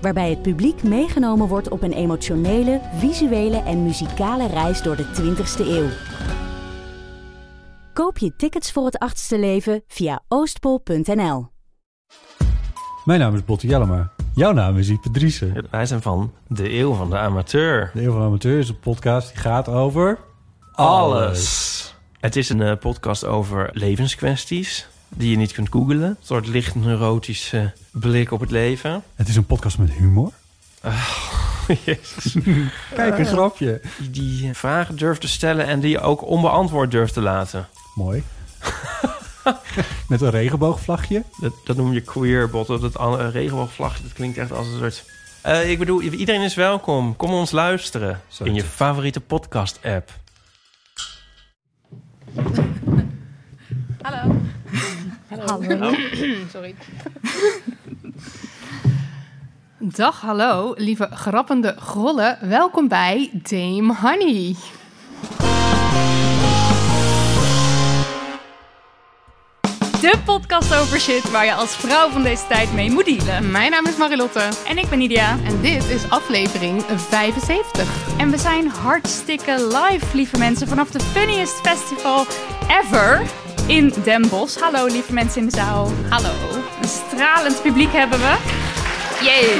waarbij het publiek meegenomen wordt op een emotionele, visuele en muzikale reis door de 20ste eeuw. Koop je tickets voor het achtste leven via oostpol.nl. Mijn naam is Botte Jellema. Jouw naam is Ipe Driessen. Wij zijn van De Eeuw van de Amateur. De Eeuw van de Amateur is een podcast die gaat over... Alles. Het is een eh, podcast over levenskwesties die je niet kunt googlen. Een soort licht neurotische blik op het leven. Het is een podcast met humor. Jezus. Kijk, een grapje. Die, die vragen durft te stellen en die je ook onbeantwoord durft te laten. Mooi. met een regenboogvlagje. Dat, dat noem je queer, botten. Dat uh, regenboogvlagje, dat klinkt echt als een soort... Uh, ik bedoel, iedereen is welkom. Kom ons luisteren Zo in je favoriete podcast-app. Hallo. Hallo. Sorry. Dag, hallo, lieve grappende grollen. Welkom bij Dame Honey. De podcast over shit waar je als vrouw van deze tijd mee moet dealen. Mijn naam is Marilotte En ik ben Nidia. en dit is aflevering 75. En we zijn hartstikke live, lieve mensen, vanaf de funniest festival ever in Den Bosch. Hallo, lieve mensen in de zaal. Hallo. Een stralend publiek hebben we. Yay!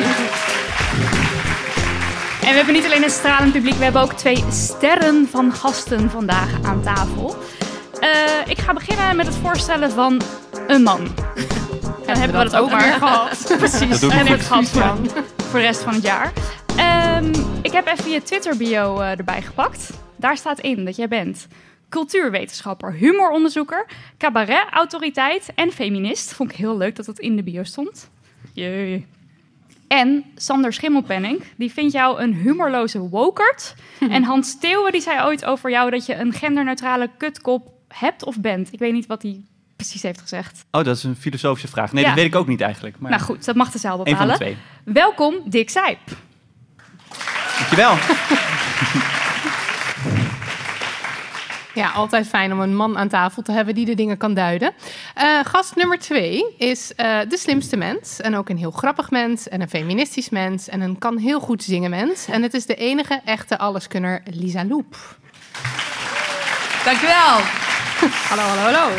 En we hebben niet alleen een stralend publiek, we hebben ook twee sterren van gasten vandaag aan tafel. Eh, ik ga beginnen met het voorstellen van een man. En dan hebben we dat ook maar gehad. Precies, doe ik en niet. het gehad van voor de rest van het jaar. Ehm, ik heb even je Twitter-bio eh, erbij gepakt. Daar staat in dat jij bent cultuurwetenschapper, humoronderzoeker, cabaret-autoriteit en feminist. Vond ik heel leuk dat dat in de bio stond. Jee. En Sander Schimmelpenning, die vindt jou een humorloze wokert. En Hans Steeuwen, die zei ooit over jou dat je een genderneutrale kutkop hebt of bent. Ik weet niet wat hij precies heeft gezegd. Oh, dat is een filosofische vraag. Nee, Ja. dat weet ik ook niet eigenlijk. Maar Nou goed, dat mag de zaal een van de bepalen. twee. Welkom, Dick Sijp. Dankjewel. Ja, altijd fijn om een man aan tafel te hebben die de dingen kan duiden. Eh, gast nummer twee is eh, de slimste mens. En ook een heel grappig mens en een feministisch mens. En een kan heel goed zingen mens. En het is de enige echte alleskunner Lisa Loep. Dankjewel. Hallo, hallo, hallo.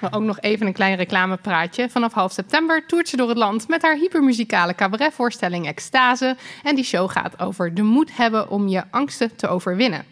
Maar ook nog even een klein reclamepraatje. Vanaf half september toert ze door het land met haar hypermuzikale cabaretvoorstelling Extase. En die show gaat over de moed hebben om je angsten te overwinnen.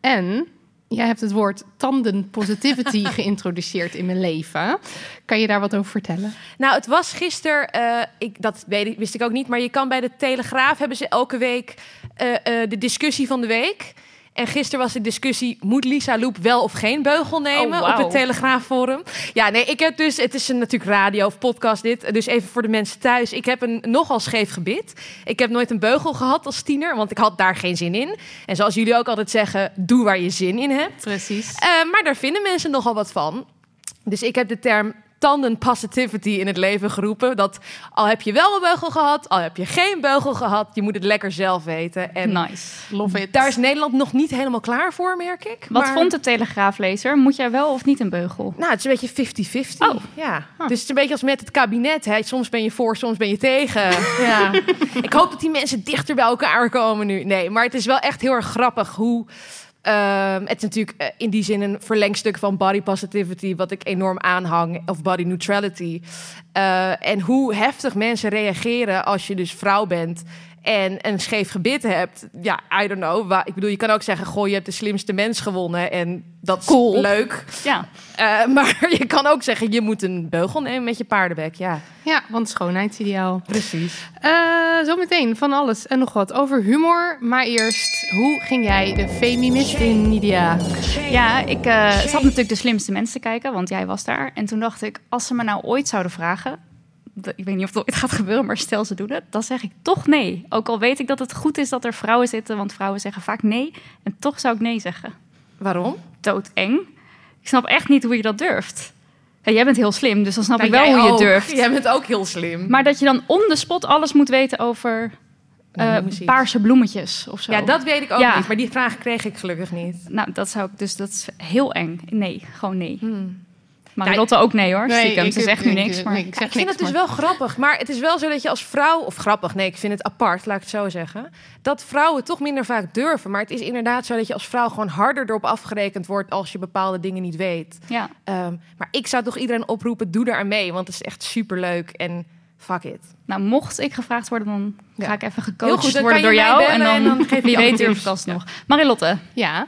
En jij hebt het woord tandenpositivity geïntroduceerd in mijn leven. Kan je daar wat over vertellen? Nou, het was gisteren, eh, ik, dat wist ik ook niet, maar je kan bij de Telegraaf hebben ze elke week eh, eh, de discussie van de week. En gisteren was de discussie, moet Lisa Loep wel of geen beugel nemen Oh, op het Telegraaf Forum? Ja, nee, ik heb dus, het is een, natuurlijk radio of podcast dit, dus even voor de mensen thuis. Ik heb een nogal scheef gebit. Ik heb nooit een beugel gehad als tiener, want ik had daar geen zin in. En zoals jullie ook altijd zeggen, doe waar je zin in hebt. Precies. Eh, maar daar vinden mensen nogal wat van. Dus ik heb de term tanden positivity in het leven geroepen. Dat al heb je wel een beugel gehad, al heb je geen beugel gehad, je moet het lekker zelf weten. En Nice. Love it. daar is Nederland nog niet helemaal klaar voor, merk ik. Wat Maar- vond de Telegraaflezer? Moet jij wel of niet een beugel? Nou, het is een beetje 50-50. Oh. Ja. Dus het is een beetje als met het kabinet. Hè. Soms ben je voor, soms ben je tegen. ja. Ik hoop dat die mensen dichter bij elkaar komen nu. Nee, maar het is wel echt heel erg grappig hoe... ehm, het is natuurlijk eh, in die zin een verlengstuk van body positivity, wat ik enorm aanhang, of body neutrality. Eh, en hoe heftig mensen reageren als je dus vrouw bent en een scheef gebit hebt. Ja, I don't know. Wa- Ik bedoel, je kan ook zeggen, goh, je hebt de slimste mens gewonnen en dat is Cool. leuk. Ja. Eh, maar je kan ook zeggen, je moet een beugel nemen met je paardenbek. Ja, Ja, want schoonheidsideaal. precies. Eh, zometeen van alles en nog wat over humor. Maar eerst, hoe ging jij de feminist in, Nidia? Ja, ik eh, zat natuurlijk de slimste mensen te kijken, want jij was daar. En toen dacht ik, als ze me nou ooit zouden vragen, ik weet niet of het ooit gaat gebeuren, maar stel ze doen het, dan zeg ik toch nee. Ook al weet ik dat het goed is dat er vrouwen zitten, want vrouwen zeggen vaak nee. En toch zou ik nee zeggen. Waarom? Doodeng. Ik snap echt niet hoe je dat durft. Ja, jij bent heel slim, dus dan snap Nou, ik wel jij hoe je durft. Jij bent ook heel slim. Maar dat je dan on the spot alles moet weten over Nou, eh, paarse bloemetjes of zo. Ja, dat weet ik ook Ja. niet. Maar die vraag kreeg ik gelukkig niet. Nou, dat zou ik dus, dat is heel eng. Nee, gewoon nee. Hmm. Marilotte ook nee hoor, stiekem. ik- Ze zegt nu ik- niks, ik- maar... ik zeg ik vind niks, het dus maar- wel grappig. Maar het is wel zo dat je als vrouw... Of grappig, nee, ik vind het apart, laat ik het zo zeggen. Dat vrouwen toch minder vaak durven. Maar het is inderdaad zo dat je als vrouw gewoon harder erop afgerekend wordt... als je bepaalde dingen niet weet. Ja, Ehm, maar ik zou toch iedereen oproepen, doe daar aan mee. Want het is echt superleuk en fuck it. nou mocht ik gevraagd worden, dan ga Ja. ik even Heel gecoacht goed, dan worden door jou. En dan, en dan geef ik wie je weet durf ik alsnog. Marilotte, Ja.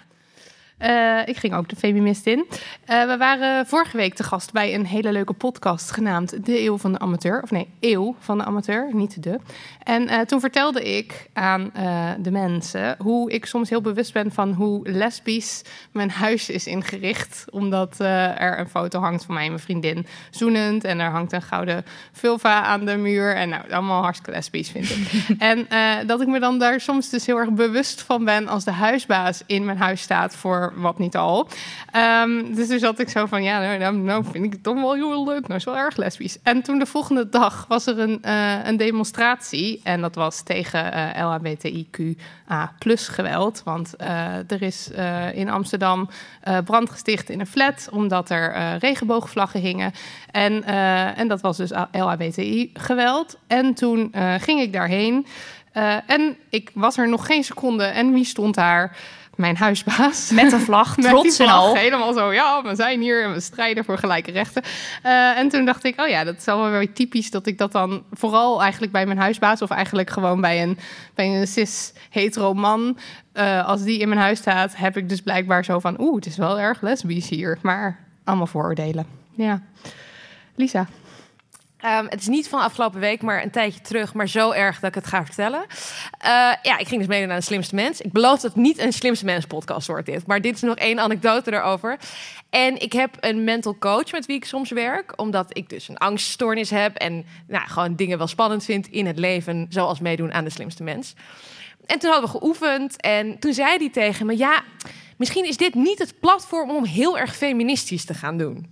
Eh, ik ging ook de feminist in. Eh, we waren vorige week te gast bij een hele leuke podcast genaamd De Eeuw van de Amateur. Of nee, Eeuw van de Amateur, niet de. En eh, toen vertelde ik aan de mensen hoe ik soms heel bewust ben van hoe lesbisch mijn huis is ingericht. Omdat er een foto hangt van mij en mijn vriendin zoenend. En er hangt een gouden vulva aan de muur. En nou, allemaal hartstikke lesbisch vind ik. en dat ik me dan daar soms dus heel erg bewust van ben als de huisbaas in mijn huis staat voor wat niet al. Ehm, dus toen zat ik zo van, ja, nou, nou, nou vind ik het toch wel heel leuk. Nou, is wel erg lesbisch. En toen de volgende dag was er een, eh, een demonstratie. En dat was tegen eh LHBTIQA plus geweld. Want eh, er is in Amsterdam brand gesticht in een flat... omdat er regenboogvlaggen hingen. En, en dat was dus LHBTI-geweld. En toen ging ik daarheen... En ik was er nog geen seconde. En wie stond daar? Mijn huisbaas. met een vlag, Met trots en al. Helemaal zo, ja, we zijn hier en we strijden voor gelijke rechten. Eh, en toen dacht ik, oh ja, dat is wel weer typisch dat ik dat dan vooral eigenlijk bij mijn huisbaas... of eigenlijk gewoon bij een, bij een cis-hetero man... eh, als die in mijn huis staat, heb ik dus blijkbaar zo van... oeh, het is wel erg lesbisch hier. Maar allemaal vooroordelen. Ja. Lisa. Ehm, het is niet van afgelopen week, maar een tijdje terug. Maar zo erg dat ik het ga vertellen. Eh, ja, ik ging dus meedoen aan de Slimste Mens. Ik beloof dat het niet een Slimste Mens podcast wordt dit. Maar dit is nog één anekdote daarover. En ik heb een mental coach met wie ik soms werk. Omdat ik dus een angststoornis heb. En nou, gewoon dingen wel spannend vind in het leven. Zoals meedoen aan de Slimste Mens. En toen hadden we geoefend. En toen zei hij tegen me... Ja, misschien is dit niet het platform om heel erg feministisch te gaan doen.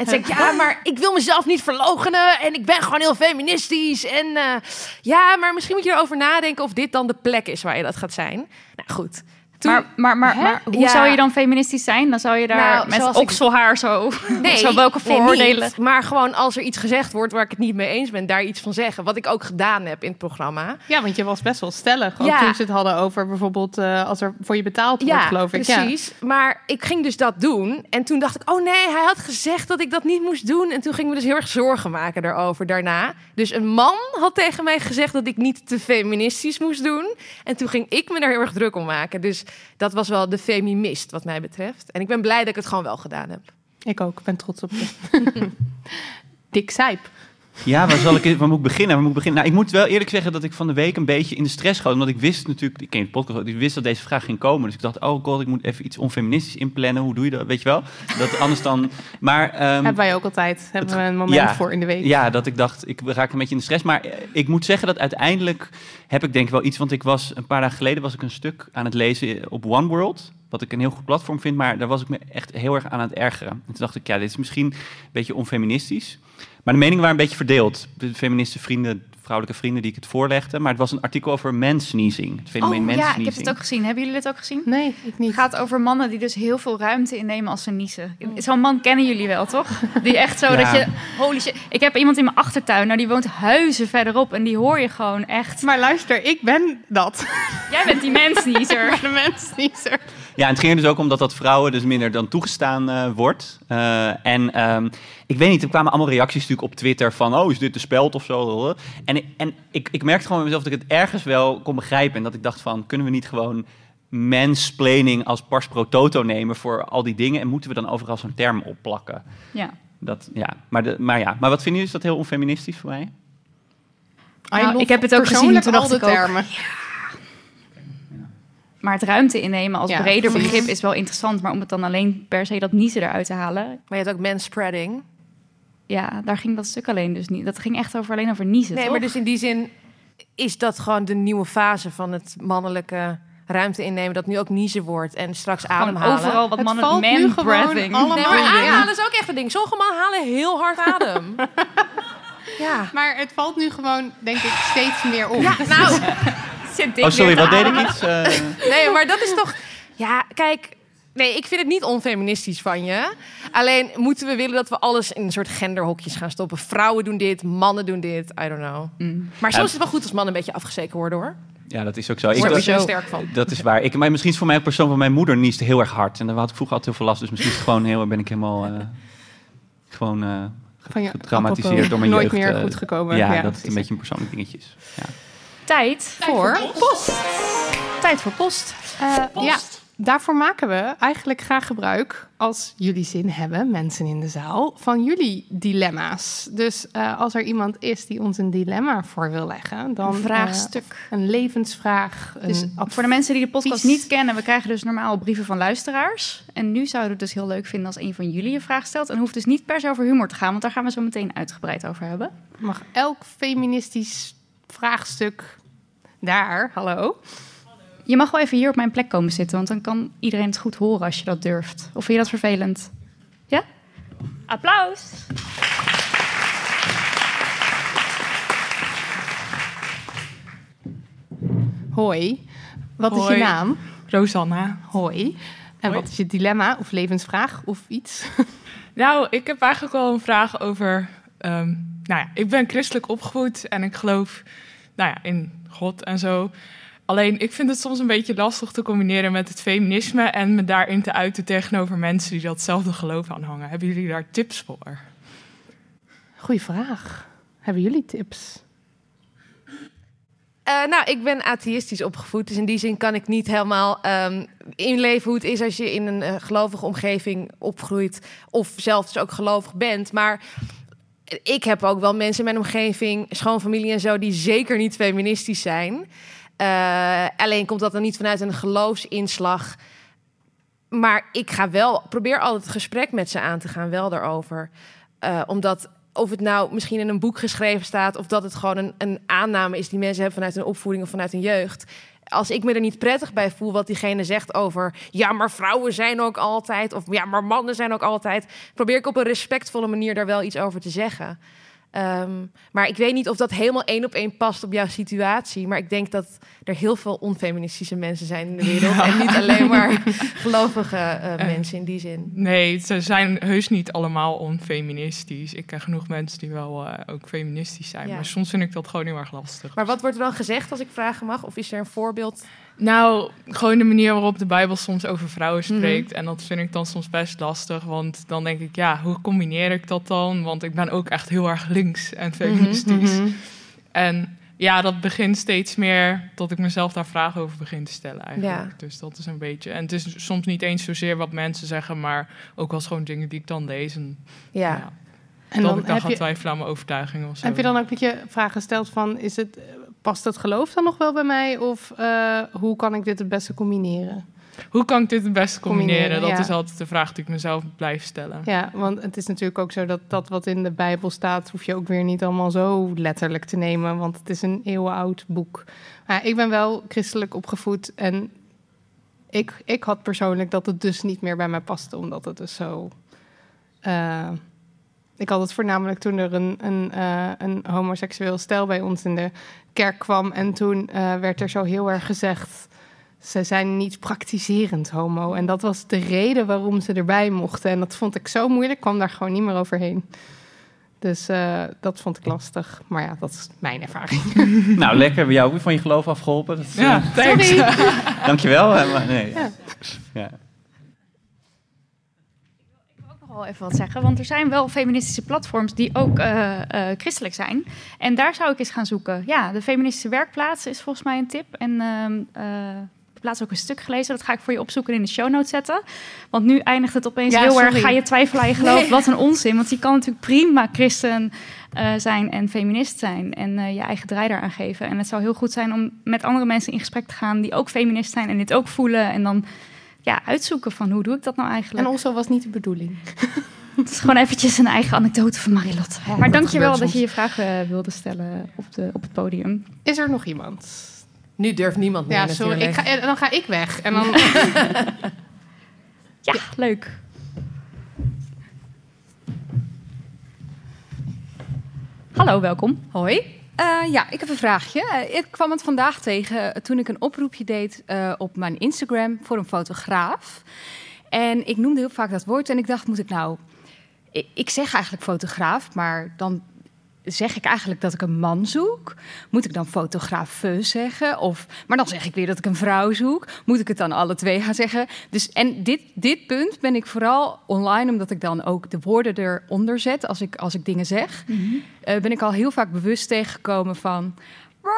En zei ik, ja, maar ik wil mezelf niet verloochenen en ik ben gewoon heel feministisch. En eh, ja, maar misschien moet je erover nadenken of dit dan de plek is waar je dat gaat zijn. Nou goed. Toen, Maar, maar, maar, maar hoe Ja. zou je dan feministisch zijn? Dan zou je daar Nou, met zoals ik- okselhaar zo... nee, zo welke nee, vooroordelen... maar gewoon als er iets gezegd wordt waar ik het niet mee eens ben, daar iets van zeggen. Wat ik ook gedaan heb in het programma. Ja, want je was best wel stellig. Ook Ja. toen ze het hadden over bijvoorbeeld eh, als er voor je betaald wordt, geloof ik. Ja. precies. Maar ik ging dus dat doen. En toen dacht ik, oh nee, hij had gezegd dat ik dat niet moest doen. En toen ging ik me dus heel erg zorgen maken daarover daarna. Dus een man had tegen mij gezegd dat ik niet te feministisch moest doen. En toen ging ik me daar heel erg druk om maken. Dus dat was wel de feminist wat mij betreft. En ik ben blij dat ik het gewoon wel gedaan heb. Ik ook, ik ben trots op je. Dick Sijp. Ja, waar, zal ik, waar moet ik beginnen? Waar moet ik, beginnen? Nou, ik moet wel eerlijk zeggen dat ik van de week een beetje in de stress schoot. Omdat ik wist natuurlijk, ik ken de podcast, ik wist dat deze vraag ging komen. Dus ik dacht, oh god, ik moet even iets onfeministisch inplannen. Hoe doe je dat? Weet je wel? Dat anders dan. Maar ehm, Hebben wij ook altijd. Hebben we een moment ja, voor in de week. Ja, dat ik dacht, ik raak een beetje in de stress. Maar eh, ik moet zeggen dat uiteindelijk heb ik denk ik wel iets. Want ik was een paar dagen geleden was ik een stuk aan het lezen op One World. Wat ik een heel goed platform vind. Maar daar was ik me echt heel erg aan het ergeren. En toen dacht ik, ja, dit is misschien een beetje onfeministisch. Maar de meningen waren een beetje verdeeld. De feministe vrienden, vrouwelijke vrienden die ik het voorlegde. Maar het was een artikel over mansneezing. Het fenomeen Oh ja, ik heb het ook gezien. Hebben jullie dit ook gezien? Nee, ik Het niet. gaat over mannen die dus heel veel ruimte innemen als ze niezen. Zo'n man kennen jullie wel, toch? Die echt zo Ja. dat je... Holy shit. Ik heb iemand in mijn achtertuin, nou die woont huizen verderop. En die hoor je gewoon echt... Maar luister, ik ben dat. Jij bent die mensniezer. De. Ja, en het ging er dus ook om dat dat vrouwen dus minder dan toegestaan eh, wordt. Eh, en ehm, ik weet niet, er kwamen allemaal reacties natuurlijk op Twitter van... oh, is dit de speld of zo? En, ik- en ik, ik merkte gewoon bij mezelf dat ik het ergens wel kon begrijpen. En dat ik dacht van, kunnen we niet gewoon mansplaining als pars pro toto nemen... voor al die dingen? En moeten we dan overal zo'n term opplakken? Ja. Dat, ja. Maar, de, maar ja, maar wat vinden jullie? Is dat heel onfeministisch voor mij? Nou, ik heb het ook gezien, Persoonlijk toen dacht ik ook- termen. Maar het ruimte innemen als Ja, breder precies. begrip is wel interessant. Maar om het dan alleen per se dat niezen eruit te halen... Maar je hebt ook manspreading. ja, daar ging dat stuk alleen dus niet. Dat ging echt over, alleen over niezen, Nee, toch? maar dus in die zin is dat gewoon de nieuwe fase van het mannelijke ruimte innemen. Dat nu ook niezen wordt en straks Gewoon ademhalen. overal wat mannen man breathing. allemaal- Nee, maar ja. ademhalen is ook echt een ding. Sommige mannen halen heel hard adem. ja. Maar het valt nu gewoon, denk ik, steeds meer op. Ja, nou, Zit dik Oh, sorry, wat deed ik iets? eh? nee, maar dat is toch... Ja, kijk... Nee, ik vind het niet onfeministisch van je. Alleen moeten we willen dat we alles in een soort genderhokjes gaan stoppen. Vrouwen doen dit, mannen doen dit. I don't know. Mm. Maar soms is het wel goed als mannen een beetje afgezeken worden, hoor. Ja, dat is ook zo. Ik, Daar word er sterk van. dat is waar. Ik, maar misschien is voor mij persoon van mijn moeder niest heel erg hard. En daar had ik vroeger altijd heel veel last. Dus misschien is het gewoon heel, ben ik helemaal eh, gewoon eh, Van je getraumatiseerd door mijn nooit jeugd. meer eh, goed gekomen. Ja, Ja, dat het precies. een beetje een persoonlijk dingetje is. Ja. Tijd Voor post. Tijd voor post. Eh, ja, daarvoor maken we eigenlijk graag gebruik, als jullie zin hebben, mensen in de zaal, van jullie dilemma's. Dus eh, als er iemand is die ons een dilemma voor wil leggen, dan Een vraagstuk. eh, een levensvraag. Dus voor de mensen die de podcast niet kennen, we krijgen dus normaal brieven van luisteraars. En nu zouden we het dus heel leuk vinden als een van jullie een vraag stelt. En hoeft dus niet per se over humor te gaan, want daar gaan we zo meteen uitgebreid over hebben. mag elk feministisch vraagstuk daar, hallo, Je mag wel even hier op mijn plek komen zitten, want dan kan iedereen het goed horen als je dat durft. Of vind je dat vervelend? Ja? Applaus! hoi. Wat is je naam? Rosanna. Hoi. En Hoi. wat is je dilemma of levensvraag of iets? Nou, ik heb eigenlijk wel een vraag over. ehm, nou ja, ik ben christelijk opgevoed en ik geloof nou ja, in God en zo. Alleen, ik vind het soms een beetje lastig te combineren met het feminisme en me daarin te uiten tegenover mensen die datzelfde geloof aanhangen. Hebben jullie daar tips voor? Goeie vraag. Hebben jullie tips? Eh, nou, ik ben atheïstisch opgevoed. Dus in die zin kan ik niet helemaal ehm, inleven hoe het is als je in een eh, gelovige omgeving opgroeit. Of zelf dus ook gelovig bent. Maar ik heb ook wel mensen in mijn omgeving, schoonfamilie en zo, die zeker niet feministisch zijn. Eh, alleen komt dat dan niet vanuit een geloofsinslag. Maar ik ga wel, probeer altijd het gesprek met ze aan te gaan, wel daarover. Eh, omdat of het nou misschien in een boek geschreven staat, of dat het gewoon een, een aanname is die mensen hebben vanuit hun opvoeding of vanuit hun jeugd. Als ik me er niet prettig bij voel wat diegene zegt over. Ja, maar vrouwen zijn ook altijd. Of ja, maar mannen zijn ook altijd. Probeer ik op een respectvolle manier daar wel iets over te zeggen. Ehm, maar ik weet niet of dat helemaal één op één past op jouw situatie. Maar ik denk dat er heel veel onfeministische mensen zijn in de wereld. En niet alleen maar gelovige eh, mensen in die zin. Nee, ze zijn heus niet allemaal onfeministisch. Ik ken genoeg mensen die wel eh, ook feministisch zijn. Ja. Maar soms vind ik dat gewoon heel erg lastig. Maar wat wordt er dan gezegd als ik vragen mag? Of is er een voorbeeld? Nou, gewoon de manier waarop de Bijbel soms over vrouwen Mhm. spreekt. En dat vind ik dan soms best lastig. Want dan denk ik, ja, hoe combineer ik dat dan? Want ik ben ook echt heel erg links en feministisch. Mhm. En ja, dat begint steeds meer dat ik mezelf daar vragen over begin te stellen eigenlijk. Ja. Dus dat is een beetje... En het is soms niet eens zozeer wat mensen zeggen... maar ook wel eens gewoon dingen die ik dan lees. En, Ja. ja, En dat dan ik dan ga je, twijfelen aan mijn overtuiging of zo. heb je dan ook dat je vragen stelt van... Is het, past het geloof dan nog wel bij mij? Of eh, hoe kan ik dit het beste combineren? Hoe kan ik dit het beste combineren? Combineren, dat ja. is altijd de vraag die ik mezelf blijf stellen. Ja, want het is natuurlijk ook zo dat dat wat in de Bijbel staat... hoef je ook weer niet allemaal zo letterlijk te nemen. Want het is een eeuwenoud boek. Maar ik ben wel christelijk opgevoed en... Ik, ik had persoonlijk dat het dus niet meer bij mij paste, omdat het dus zo... eh, ik had het voornamelijk toen er een, een, eh, een homoseksueel stel bij ons in de kerk kwam. En toen eh, werd er zo heel erg gezegd... ze zijn niet praktiserend homo. En dat was de reden waarom ze erbij mochten. En dat vond ik zo moeilijk, ik kwam daar gewoon niet meer overheen. Dus eh, dat vond ik lastig. Maar ja, dat is mijn ervaring. Nou, lekker. Hebben jou ook weer van je geloof afgeholpen. Dat, Ja, thanks. Sorry. dankjewel. Maar nee. Ja. Ja. Wel even wat zeggen. Want er zijn wel feministische platforms die ook eh, eh, christelijk zijn. En daar zou ik eens gaan zoeken. Ja, de feministische werkplaats is volgens mij een tip. En eh, ik heb laatst ook een stuk gelezen. Dat ga ik voor je opzoeken en in de show notes zetten. Want nu eindigt het opeens Ja, heel sorry. erg. Ga je twijfelen aan je geloof? Nee. Wat een onzin. Want je kan natuurlijk prima christen zijn en feminist zijn. En je eigen draai daaraan geven. En het zou heel goed zijn om met andere mensen in gesprek te gaan... die ook feminist zijn en dit ook voelen. En dan ja, uitzoeken van hoe doe ik dat nou eigenlijk. En also was niet de bedoeling. Het is gewoon eventjes een eigen anekdote van Marilotte. maar dankjewel dat je je vragen wilde stellen op, de, op het podium. Is er nog iemand? Nu durft niemand meer Ja, sorry. Ik ga, en dan ga ik weg. En dan, Ja, leuk. Hallo, welkom. Hoi. Eh, ja, ik heb een vraagje. Eh, ik kwam het vandaag tegen eh, toen ik een oproepje deed op mijn Instagram voor een fotograaf. En ik noemde heel vaak dat woord en ik dacht, moet ik nou... Ik zeg eigenlijk fotograaf, maar dan zeg ik eigenlijk dat ik een man zoek. Moet ik dan fotograaf zeggen? Of, maar dan zeg ik weer dat ik een vrouw zoek. Moet ik het dan alle twee gaan zeggen? Dus, en dit, dit punt ben ik vooral online, omdat ik dan ook de woorden eronder zet als ik, als ik dingen zeg. Eh, ben ik al heel vaak bewust tegengekomen van. "Wow,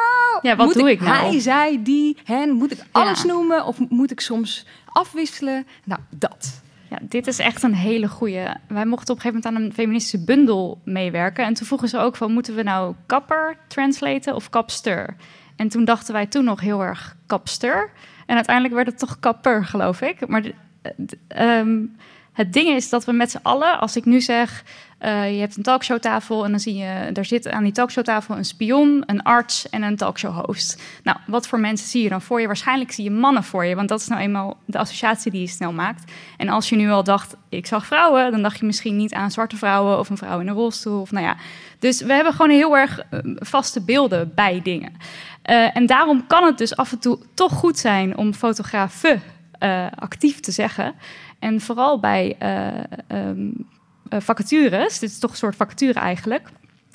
Ja, wat moet doe ik nou?" Hij, zij, die, hen. Moet ik alles Ja. noemen of moet ik soms afwisselen? Nou, dat. Ja, dit is echt een hele goeie. Wij mochten op een gegeven moment aan een feministische bundel meewerken. En toen vroegen ze ook van, moeten we nou kapper translaten of kapster? En toen dachten wij toen nog heel erg kapster. En uiteindelijk werd het toch kapper, geloof ik. Maar d- ehm, het ding is dat we met z'n allen, als ik nu zeg... eh, je hebt een talkshowtafel en dan zie je... daar zit aan die talkshowtafel een spion, een arts en een talkshow-host. Nou, wat voor mensen zie je dan voor je? Waarschijnlijk zie je mannen voor je, want dat is nou eenmaal de associatie die je snel maakt. En als je nu al dacht, ik zag vrouwen, dan dacht je misschien niet aan zwarte vrouwen of een vrouw in een rolstoel. Of nou ja. Dus we hebben gewoon heel erg eh, vaste beelden bij dingen. Eh, en daarom kan het dus af en toe toch goed zijn om fotografen actief te zeggen. En vooral bij eh, ehm, eh, vacatures, dit is toch een soort vacature eigenlijk.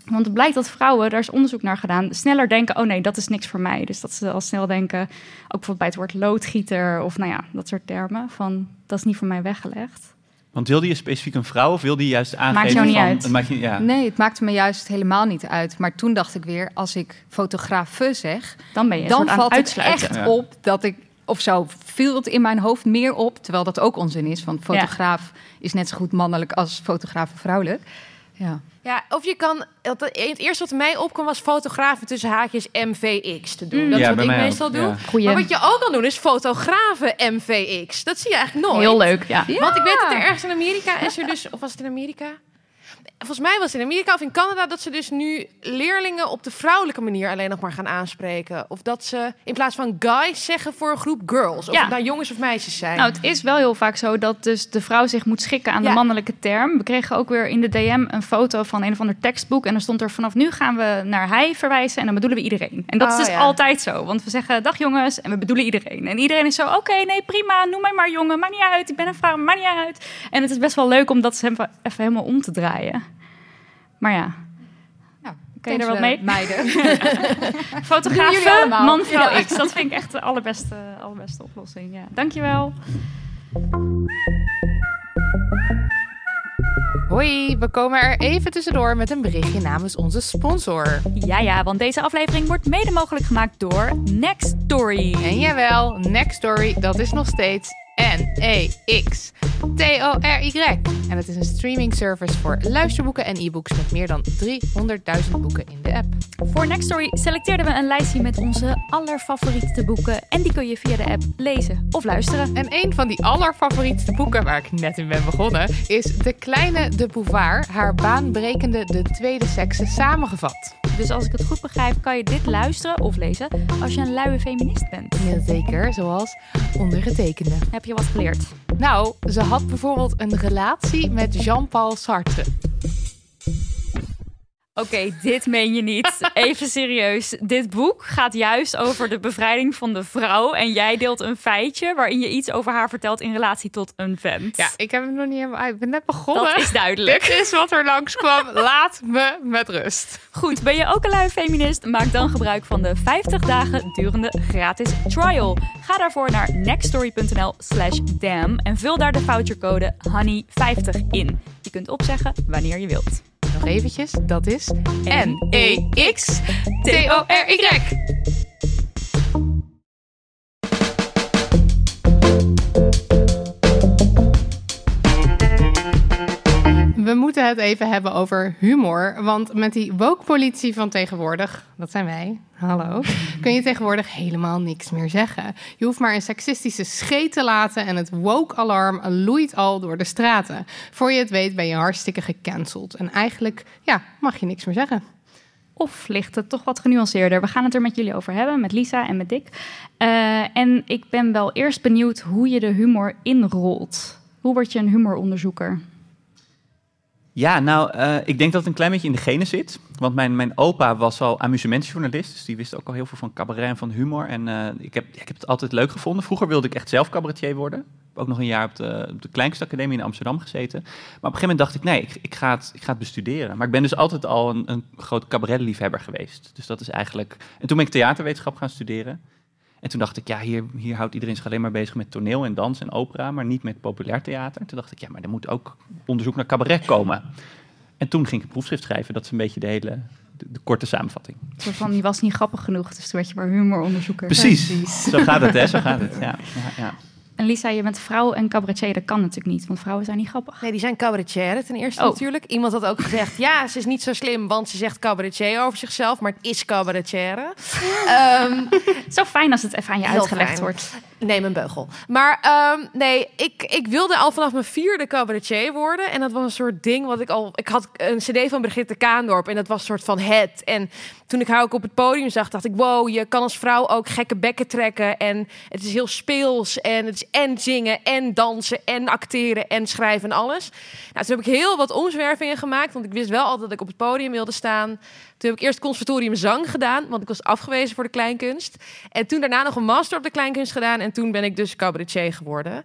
Want het blijkt dat vrouwen, daar is onderzoek naar gedaan, sneller denken: oh nee, dat is niks voor mij. Dus dat ze al snel denken, ook bijvoorbeeld bij het woord loodgieter of nou ja, dat soort termen, van dat is niet voor mij weggelegd. Want wilde je specifiek een vrouw of wilde je juist aangeven jou niet van... uit. Het maakt je, ja. Nee, het maakte me juist helemaal niet uit. Maar toen dacht ik weer, als ik fotografe zeg, Dan ben je dan valt het echt Ja. op dat ik, of zo viel het in mijn hoofd meer op, terwijl dat ook onzin is, want fotograaf is net zo goed mannelijk als fotograaf vrouwelijk. Ja. Ja, of je kan... Het het eerste wat mij opkwam was fotografen tussen haakjes MVX te doen. Mm. Dat is Ja, wat ik ook, meestal doe. ja. Goeie. Maar wat je ook kan doen is fotografen MVX. Dat zie je eigenlijk nooit. Heel leuk, ja. Want ik weet dat er ergens in Amerika is er dus... Of was het in Amerika? Volgens mij was het in Amerika of in Canada dat ze dus nu leerlingen op de vrouwelijke manier alleen nog maar gaan aanspreken. Of dat ze in plaats van guys zeggen voor een groep girls. Of Ja. het nou jongens of meisjes zijn. Nou, het is wel heel vaak zo dat dus de vrouw zich moet schikken aan de mannelijke term. We kregen ook weer in de DM een foto van een of ander tekstboek. En er stond er vanaf nu gaan we naar hij verwijzen en dan bedoelen we iedereen. En dat Oh, is dus ja. altijd zo. Want we zeggen dag jongens en we bedoelen iedereen. En iedereen is zo, oké, nee prima, noem mij maar jongen. Maakt niet uit, ik ben een vrouw, maakt niet uit. En het is best wel leuk om dat even helemaal om te draaien. Maar ja, Nou, Kun je er wat mee? eh, Meiden. Fotografen, man Ja. X. Dat vind ik echt de allerbeste, allerbeste oplossing. Ja. Dankjewel. Hoi, we komen er even tussendoor met een berichtje namens onze sponsor. Ja, ja, want deze aflevering wordt mede mogelijk gemaakt door Next Story. En jawel, Next Story, dat is nog steeds N-E-X-T-O-R-Y. En het is een streaming service voor luisterboeken en e-books met meer dan 300.000 boeken in de app. Voor Next Story selecteerden we een lijstje met onze allerfavoriete boeken. En die kun je via de app lezen of luisteren. En een van die allerfavorietste boeken waar ik net in ben begonnen is De Kleine de Bouvard, haar baanbrekende De Tweede Sekse samengevat. Dus als ik het goed begrijp, kan je dit luisteren of lezen als je een luie feminist bent. Jazeker, zoals ondergetekende. Heb je wat geleerd? Nou, ze had bijvoorbeeld een relatie met Jean-Paul Sartre. Oké, dit meen je niet. Even serieus. Dit boek gaat juist over de bevrijding van de vrouw. En jij deelt een feitje waarin je iets over haar vertelt in relatie tot een vent. Ja, ik heb hem nog niet helemaal uit. Ik ben net begonnen. dat is duidelijk. Dit is wat er langskwam. Laat me met rust. Goed, ben je ook een lui feminist? Maak dan gebruik van de 50 dagen durende gratis trial. Ga daarvoor naar nextstory.nl slash damn en vul daar de vouchercode HONEY50 in. Je kunt opzeggen wanneer je wilt. Nog eventjes, dat is N-E-X-T-O-R-Y. We moeten het even hebben over humor. Want met die woke-politie van tegenwoordig, dat zijn wij, hallo, kun je tegenwoordig helemaal niks meer zeggen. Je hoeft maar een seksistische scheet te laten en het woke-alarm loeit al door de straten. Voor je het weet ben je hartstikke gecanceld. En eigenlijk, ja, mag je niks meer zeggen. Of ligt het toch wat genuanceerder? We gaan het er met jullie over hebben, met Lisa en met Dick. Uh, en ik ben wel eerst benieuwd hoe je de humor inrolt. Hoe word je een humoronderzoeker? Ja, nou, uh, ik denk dat het een klein beetje in de genen zit. Want mijn, mijn opa was al amusementsjournalist, dus die wist ook al heel veel van cabaret en van humor. En uh, ik, heb, ik heb het altijd leuk gevonden. Vroeger wilde ik echt zelf cabaretier worden. Ook nog een jaar op de, op de Kleinkunstacademie in Amsterdam gezeten. Maar op een gegeven moment dacht ik, nee, ik, ik, ga, het, ik ga het bestuderen. Maar ik ben dus altijd al een, een groot cabaretliefhebber geweest. Dus dat is eigenlijk... En toen ben ik theaterwetenschap gaan studeren. En toen dacht ik, ja, hier, hier houdt iedereen zich alleen maar bezig met toneel en dans en opera, maar niet met populair theater. Toen dacht ik, ja, maar er moet ook onderzoek naar cabaret komen. En toen ging ik een proefschrift schrijven. Dat is een beetje de hele de, korte samenvatting. Zo van, die was niet grappig genoeg, dus toen werd je maar humoronderzoeker. Precies, Precies. zo gaat het, hè? Zo gaat het, ja, ja. En Lisa, je bent vrouw en cabaretier. Dat kan natuurlijk niet, want vrouwen zijn niet grappig. Nee, die zijn cabaretier ten eerste oh. natuurlijk. Iemand had ook gezegd, ja, ze is niet zo slim, want ze zegt cabaretier over zichzelf, maar het is cabaretier. um, zo fijn als het even aan je uitgelegd wordt. Neem een beugel. Maar um, nee, ik, ik wilde al vanaf mijn vierde cabaretier worden. En dat was een soort ding wat ik al... Ik had een cd van Brigitte Kaandorp en dat was een soort van het. En toen ik haar ook op het podium zag, dacht ik... wow, je kan als vrouw ook gekke bekken trekken. En het is heel speels en het is en zingen en dansen en acteren en schrijven en alles. Nou, toen heb ik heel wat omzwervingen gemaakt, want ik wist wel altijd dat ik op het podium wilde staan. Toen heb ik eerst conservatorium zang gedaan, want ik was afgewezen voor de kleinkunst. En toen daarna nog een master op de kleinkunst gedaan. En toen ben ik dus cabaretier geworden.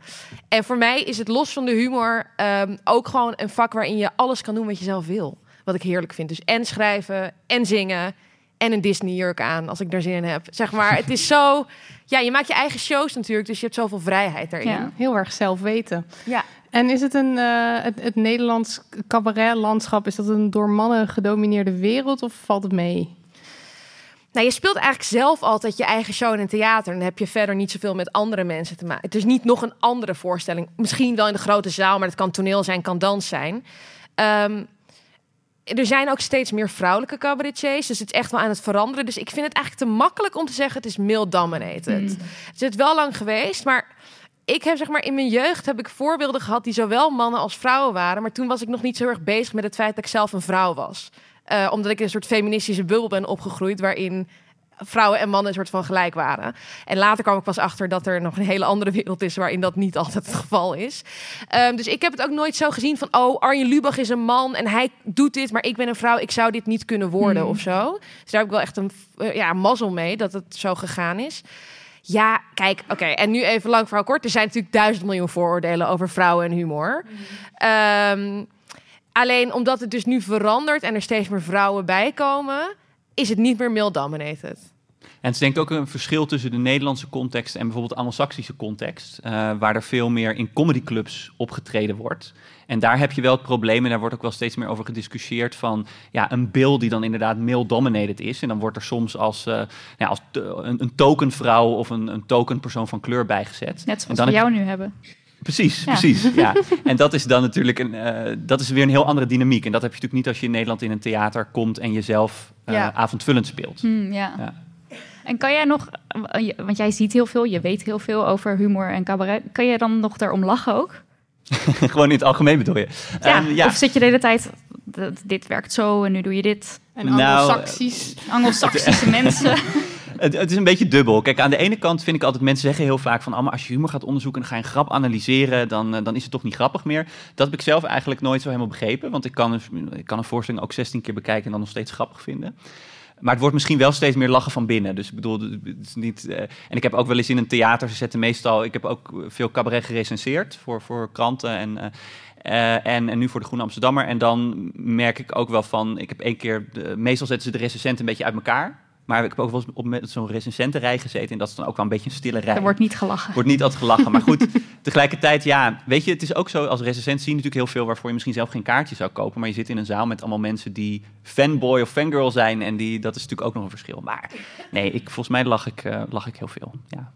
En voor mij is het los van de humor um, ook gewoon een vak waarin je alles kan doen wat je zelf wil. Wat ik heerlijk vind. Dus en schrijven en zingen en een Disney-jurk aan als ik daar zin in heb. Zeg maar, het is zo... Ja, je maakt je eigen shows natuurlijk, dus je hebt zoveel vrijheid daarin. Ja, heel erg zelf weten. Ja. En is het een, uh, het, het Nederlands cabaretlandschap, is dat een door mannen gedomineerde wereld of valt het mee? Nou, je speelt eigenlijk zelf altijd je eigen show in een theater. En dan heb je verder niet zoveel met andere mensen te maken. Het is niet nog een andere voorstelling. Misschien wel in de grote zaal, maar het kan toneel zijn, kan dans zijn. Um, er zijn ook steeds meer vrouwelijke cabaretiers. Dus het is echt wel aan het veranderen. Dus ik vind het eigenlijk te makkelijk om te zeggen... het is male dominated. Mm. Het is wel lang geweest, maar... Ik heb zeg maar in mijn jeugd heb ik voorbeelden gehad die zowel mannen als vrouwen waren. Maar toen was ik nog niet zo erg bezig met het feit dat ik zelf een vrouw was. Uh, omdat ik in een soort feministische bubbel ben opgegroeid. waarin vrouwen en mannen een soort van gelijk waren. En later kwam ik pas achter dat er nog een hele andere wereld is waarin dat niet altijd het geval is. Um, dus ik heb het ook nooit zo gezien van, oh, Arjen Lubach is een man en hij doet dit, maar ik ben een vrouw, ik zou dit niet kunnen worden hmm. of zo. Dus daar heb ik wel echt een uh, ja, mazzel mee dat het zo gegaan is. Ja, kijk, oké. En nu even lang verhaal kort. Er zijn natuurlijk duizend miljoen vooroordelen over vrouwen en humor. Um, alleen omdat het dus nu verandert en er steeds meer vrouwen bij komen, is het niet meer male dominated. En het is denk ik ook een verschil tussen de Nederlandse context en bijvoorbeeld de Anglo-Saxische context, uh, waar er veel meer in comedyclubs opgetreden wordt. En daar heb je wel het probleem, en daar wordt ook wel steeds meer over gediscussieerd, van ja, een beeld die dan inderdaad male-dominated is. En dan wordt er soms als, uh, ja, als een, een tokenvrouw of een, een tokenpersoon van kleur bijgezet. Net zoals we jou nu hebben. Precies, precies. Ja. En dat is dan natuurlijk een, uh, dat is weer een heel andere dynamiek. En dat heb je natuurlijk niet als je in Nederland in een theater komt en jezelf uh, ja. avondvullend speelt. Hmm, ja. ja. En kan jij nog, want jij ziet heel veel, je weet heel veel over humor en cabaret. Kan jij dan nog daarom lachen ook? Gewoon in het algemeen bedoel je? Ja, um, ja. Of zit je de hele tijd, dit werkt zo en nu doe je dit? En anglo-saxisch. Nou, anglo-saxische mensen. Het, het, is een beetje dubbel. Kijk, aan de ene kant vind ik altijd, mensen zeggen heel vaak van, oh, maar als je humor gaat onderzoeken en ga je een grap analyseren, dan, uh, dan is het toch niet grappig meer. Dat heb ik zelf eigenlijk nooit zo helemaal begrepen, want ik kan, een, ik kan een voorstelling ook 16 keer bekijken en dan nog steeds grappig vinden. Maar het wordt misschien wel steeds meer lachen van binnen. Dus ik bedoel, het is niet. Uh, en ik heb ook wel eens in een theater, ze meestal. Ik heb ook veel cabaret gerecenseerd voor, voor kranten en. Uh, uh, en, en nu voor de Groene Amsterdammer. En dan merk ik ook wel van. Ik heb één keer. De, meestal zetten ze de recensenten een beetje uit elkaar. Maar ik heb ook wel eens op met zo'n recensentenrij gezeten. En dat is dan ook wel een beetje een stille rij. Er wordt niet gelachen. Wordt niet altijd gelachen. Maar goed, tegelijkertijd, ja, weet je, het is ook zo. Als recensent zie je natuurlijk heel veel waarvoor je misschien zelf geen kaartje zou kopen. Maar je zit in een zaal met allemaal mensen die fanboy of fangirl zijn. En die, dat is natuurlijk ook nog een verschil. Maar nee, ik, volgens mij lach ik, uh, lach ik heel veel. Ja.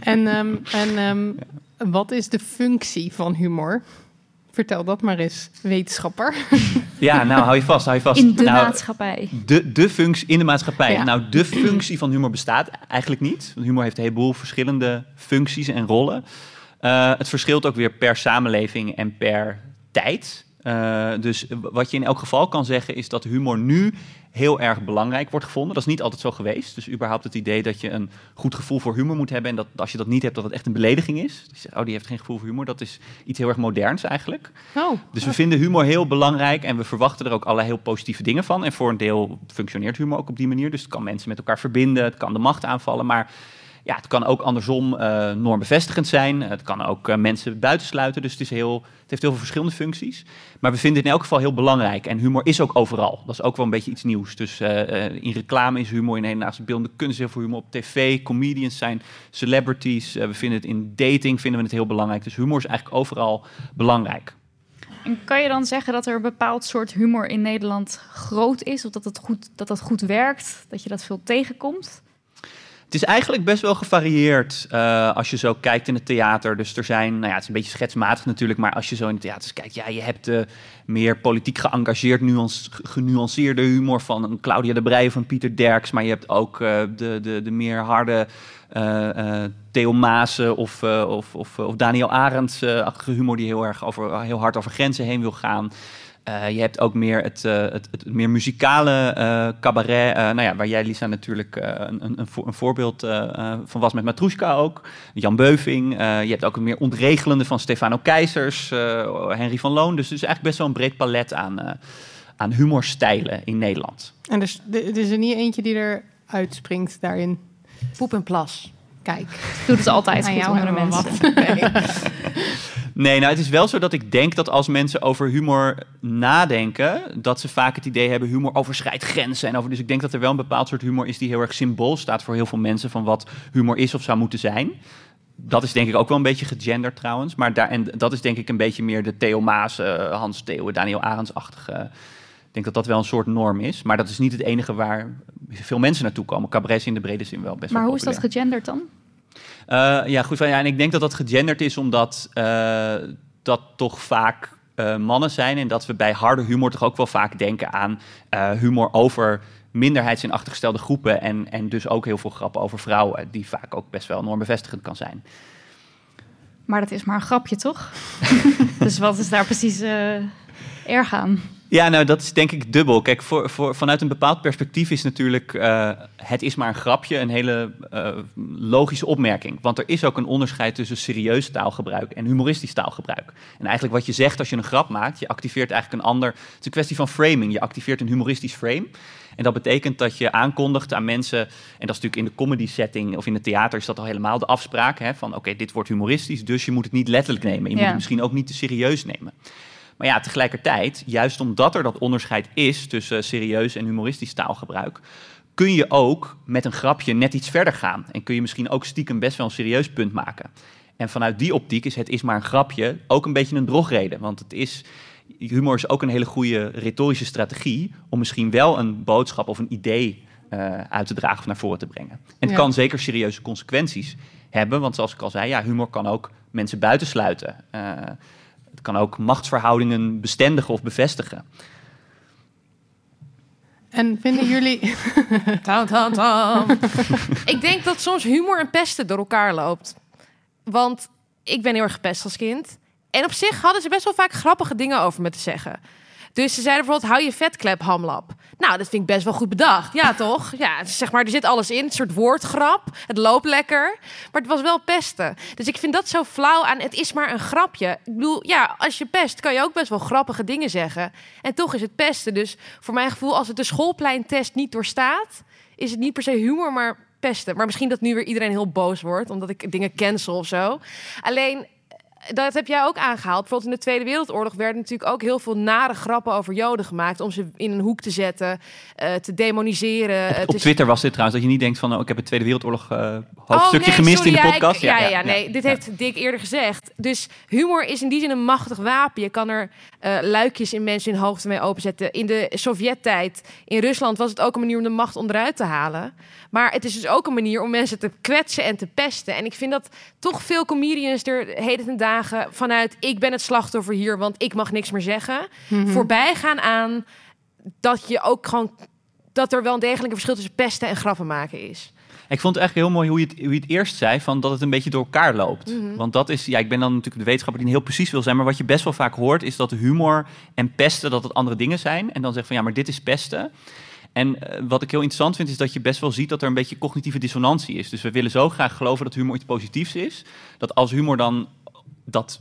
En, um, en um, ja. wat is de functie van humor? Vertel dat maar eens, wetenschapper. Ja, nou hou je vast, hou je vast. In de nou, maatschappij. De, de functie in de maatschappij. Ja. Nou, de functie van humor bestaat eigenlijk niet. Want humor heeft een heleboel verschillende functies en rollen. Eh, het verschilt ook weer per samenleving en per tijd. Eh, dus wat je in elk geval kan zeggen is dat humor nu heel erg belangrijk wordt gevonden. Dat is niet altijd zo geweest. Dus überhaupt het idee dat je een goed gevoel voor humor moet hebben... en dat als je dat niet hebt, dat het echt een belediging is. Dus, oh, die heeft geen gevoel voor humor. Dat is iets heel erg moderns eigenlijk. Oh, Dus we vinden humor heel belangrijk en we verwachten er ook alle heel positieve dingen van. En voor een deel functioneert humor ook op die manier. Dus het kan mensen met elkaar verbinden, het kan de macht aanvallen, maar ja, het kan ook andersom eh normbevestigend zijn. Het kan ook eh, mensen buitensluiten. Dus het, is heel, het heeft heel veel verschillende functies. Maar we vinden het in elk geval heel belangrijk. En humor is ook overal. Dat is ook wel een beetje iets nieuws. Dus eh, eh, in reclame is humor, in hedendaagse beeldende kunst heel veel humor op tv. Comedians zijn celebrities. Eh, we vinden het in dating vinden we het heel belangrijk. Dus humor is eigenlijk overal belangrijk. En kan je dan zeggen dat er een bepaald soort humor in Nederland groot is? Of dat het goed, dat dat goed werkt? Dat je dat veel tegenkomt? Het is eigenlijk best wel gevarieerd eh, als je zo kijkt in het theater. Dus er zijn, nou ja, het is een beetje schetsmatig natuurlijk, maar als je zo in het theater kijkt, ja, je hebt de meer politiek geëngageerd, nuance, genuanceerde humor van een Claudia de Breij of Pieter Derks, maar je hebt ook eh, de, de, de meer harde eh, Theo Maassen of, of, of, of Daniel Arends-achtige humor die heel erg over, heel hard over grenzen heen wil gaan. Eh, je hebt ook meer het, eh, het, het meer muzikale eh, cabaret, eh, nou ja, waar jij Lisa natuurlijk eh, een, een, een, voor- een voorbeeld van was met Matrushka ook. Jan Beuving. Eh, je hebt ook een meer ontregelende van Stefano Keizers, eh, Henry van Loon. Dus het is eigenlijk best wel een breed palet aan, eh, aan humorstijlen in Nederland. en dus, er is er niet eentje die er uitspringt daarin. Poep en plas. Kijk. Doet het altijd Aan goed jou we mensen. Nee, nou het is wel zo dat ik denk dat als mensen over humor nadenken, dat ze vaak het idee hebben humor overschrijdt grenzen. En over, dus ik denk dat er wel een bepaald soort humor is die heel erg symbool staat voor heel veel mensen van wat humor is of zou moeten zijn. Dat is denk ik ook wel een beetje gegenderd trouwens. Maar daar, en dat is denk ik een beetje meer de Theo Maas, eh, Hans Theo, Daniel Arends-achtige. Ik denk dat dat wel een soort norm is. Maar dat is niet het enige waar veel mensen naartoe komen. Cabaret is in de brede zin wel best Maar wel hoe is dat gegenderd dan? Eh, ja, goed. van- Ja, en ik denk dat dat gegenderd is omdat eh, dat toch vaak eh, mannen zijn. En dat we bij harde humor toch ook wel vaak denken aan humor over minderheids- en achtergestelde groepen. En, en dus ook heel veel grappen over vrouwen, die vaak ook best wel normbevestigend kan zijn. Maar dat is maar een grapje, toch? dus wat is daar precies erg aan? Ja, nou, dat is denk ik dubbel. Kijk, voor, voor, vanuit een bepaald perspectief is natuurlijk... eh, het is maar een grapje een hele eh, logische opmerking. Want er is ook een onderscheid tussen serieus taalgebruik en humoristisch taalgebruik. En eigenlijk wat je zegt als je een grap maakt... je activeert eigenlijk een ander... Het is een kwestie van framing. Je activeert een humoristisch frame. En dat betekent dat je aankondigt aan mensen... en dat is natuurlijk in de comedy setting of in het theater... is dat al helemaal de afspraak hè, van... oké, dit wordt humoristisch, dus je moet het niet letterlijk nemen. Je moet het misschien ook niet te serieus nemen. Maar ja, tegelijkertijd, juist omdat er dat onderscheid is tussen serieus en humoristisch taalgebruik, kun je ook met een grapje net iets verder gaan. En kun je misschien ook stiekem best wel een serieus punt maken. En vanuit die optiek is het is maar een grapje ook een beetje een drogreden. Want het is, humor is ook een hele goede retorische strategie om misschien wel een boodschap of een idee eh, uit te dragen of naar voren te brengen. En het Ja. kan zeker serieuze consequenties hebben, want zoals ik al zei, ja, humor kan ook mensen buitensluiten. Eh, het kan ook machtsverhoudingen bestendigen of bevestigen. En vinden jullie... Tam, tam, tam. ik denk dat soms humor en pesten door elkaar loopt. Want ik ben heel erg gepest als kind. En op zich hadden ze best wel vaak grappige dingen over me te zeggen. Dus ze zeiden bijvoorbeeld, hou je vetklep, hamlap. Nou, dat vind ik best wel goed bedacht. Ja, toch? Ja, zeg maar, er zit alles in. Een soort woordgrap. Het loopt lekker. Maar het was wel pesten. Dus ik vind dat zo flauw aan, het is maar een grapje. Ik bedoel, ja, als je pest, kan je ook best wel grappige dingen zeggen. En toch is het pesten. Dus voor mijn gevoel, als het de schoolpleintest niet doorstaat... is het niet per se humor, maar pesten. Maar misschien dat nu weer iedereen heel boos wordt... omdat ik dingen cancel of zo. Alleen dat heb jij ook aangehaald. Bijvoorbeeld in de Tweede Wereldoorlog werden natuurlijk ook heel veel nare grappen over Joden gemaakt. Om ze in een hoek te zetten, eh, te demoniseren. Op, eh, op te- Twitter was dit trouwens, dat je niet denkt van, oh, ik heb het Tweede Wereldoorlog Oh, hoofdstukje nee, gemist sorry, in de ja, podcast. ik- ja, ja, nee, dit heeft Dick eerder gezegd. Dus humor is in die zin een machtig wapen. Je kan er luikjes in mensen hun hoofd mee openzetten. In de Sovjet-tijd, in Rusland, was het ook een manier om de macht onderuit te halen. Maar het is dus ook een manier om mensen te kwetsen en te pesten. En ik vind dat toch veel comedians er heden dagen dagen vanuit ik ben het slachtoffer hier, want ik mag niks meer zeggen. Mhm. Voorbij gaan aan dat je ook gewoon dat er wel een degelijk een verschil tussen pesten en grappen maken is. Ik vond het eigenlijk heel mooi hoe je het, hoe je het eerst zei, van dat het een beetje door elkaar loopt. Mhm. Want dat is, ja, ik ben dan natuurlijk de wetenschapper die heel precies wil zijn, maar wat je best wel vaak hoort is dat humor en pesten, dat het andere dingen zijn. En dan zeg van ja, maar dit is pesten. En eh, wat ik heel interessant vind, is dat je best wel ziet dat er een beetje cognitieve dissonantie is. Dus we willen zo graag geloven dat humor iets positiefs is, dat als humor dan dat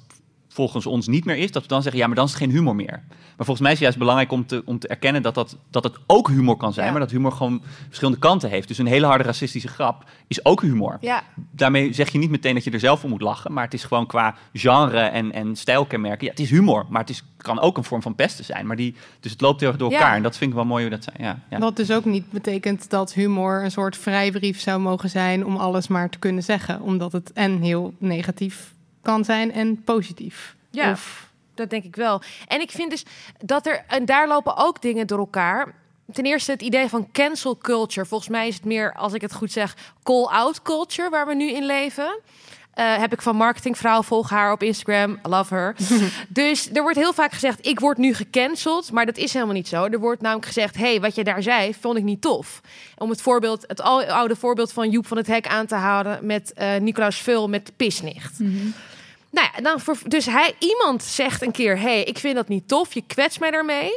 volgens ons niet meer is, dat we dan zeggen, ja, maar dan is het geen humor meer. Maar volgens mij is het juist belangrijk om te, om te erkennen dat, dat, dat het ook humor kan zijn, Ja. maar dat humor gewoon verschillende kanten heeft. Dus een hele harde racistische grap is ook humor. Ja, Daarmee zeg je niet meteen dat je er zelf om moet lachen, maar het is gewoon qua genre en, en stijlkenmerken. Ja, het is humor, maar het is, kan ook een vorm van pesten zijn. Maar die, dus het loopt heel erg door Ja. elkaar en dat vind ik wel mooi hoe dat zijn. Ja, ja. Wat dus ook niet betekent dat humor een soort vrijbrief zou mogen zijn om alles maar te kunnen zeggen. Omdat het en heel negatief kan zijn en positief. Ja. Of, dat denk ik wel. En ik vind dus dat er, en daar lopen ook dingen door elkaar. Ten eerste het idee van cancel culture. Volgens mij is het meer, als ik het goed zeg, call-out culture waar we nu in leven. Eh, heb ik van marketingvrouw, volg haar op Instagram, love her. dus er wordt heel vaak gezegd, ik word nu gecanceld, maar dat is helemaal niet zo. Er wordt namelijk gezegd, hey, wat je daar zei, vond ik niet tof. Om het voorbeeld, het al- oude voorbeeld van Joep van het Hek aan te houden met eh Nicolaas Vul met Pisnicht. Nou ja, dan ver- dus hij, iemand zegt een keer: hey, ik vind dat niet tof, je kwetst mij daarmee.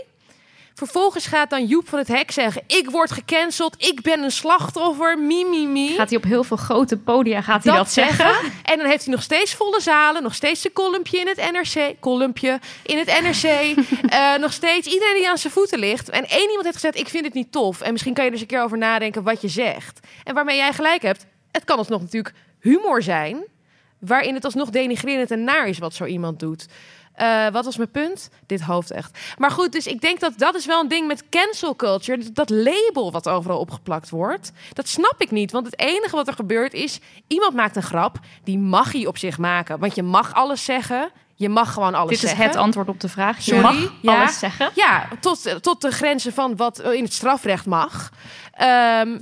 Vervolgens gaat dan Joep van het Hek zeggen: Ik word gecanceld, ik ben een slachtoffer, mi, mi, mi. Gaat hij op heel veel grote podia gaat hij dat, zeggen? En dan heeft hij nog steeds volle zalen, nog steeds een kolumpje in het NRC, kolumpje in het NRC, eh, nog steeds iedereen die aan zijn voeten ligt. En één iemand heeft gezegd: Ik vind het niet tof. En misschien kan je er eens een keer over nadenken wat je zegt. En waarmee jij gelijk hebt, het kan alsnog natuurlijk humor zijn, waarin het alsnog denigrerend en naar is wat zo iemand doet. Eh, wat was mijn punt? Dit hoofd echt. Maar goed, dus ik denk dat dat is wel een ding met cancel culture. Dat- label wat overal opgeplakt wordt. Dat snap ik niet. Want het enige wat er gebeurt is... iemand maakt een grap. Die mag hij op zich maken. Want je mag alles zeggen. Je mag gewoon alles Dit is zeggen. het antwoord op de vraag. Je Sorry, mag ja. alles zeggen. Ja, tot, tot de grenzen van wat in het strafrecht mag. Ehm,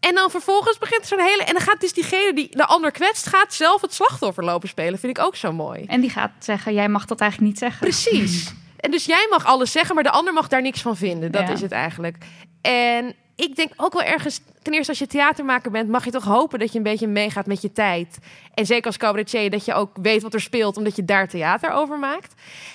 en dan vervolgens begint zo'n hele... En dan gaat dus diegene die de ander kwetst... gaat zelf het slachtoffer lopen spelen. Vind ik ook zo mooi. En die gaat zeggen, jij mag dat eigenlijk niet zeggen. Precies. En dus jij mag alles zeggen, maar de ander mag daar niks van vinden. Dat Ja. is het eigenlijk. En ik denk ook wel ergens, ten eerste als je theatermaker bent, mag je toch hopen dat je een beetje meegaat met je tijd. En zeker als cabaretier, dat je ook weet wat er speelt, omdat je daar theater over maakt.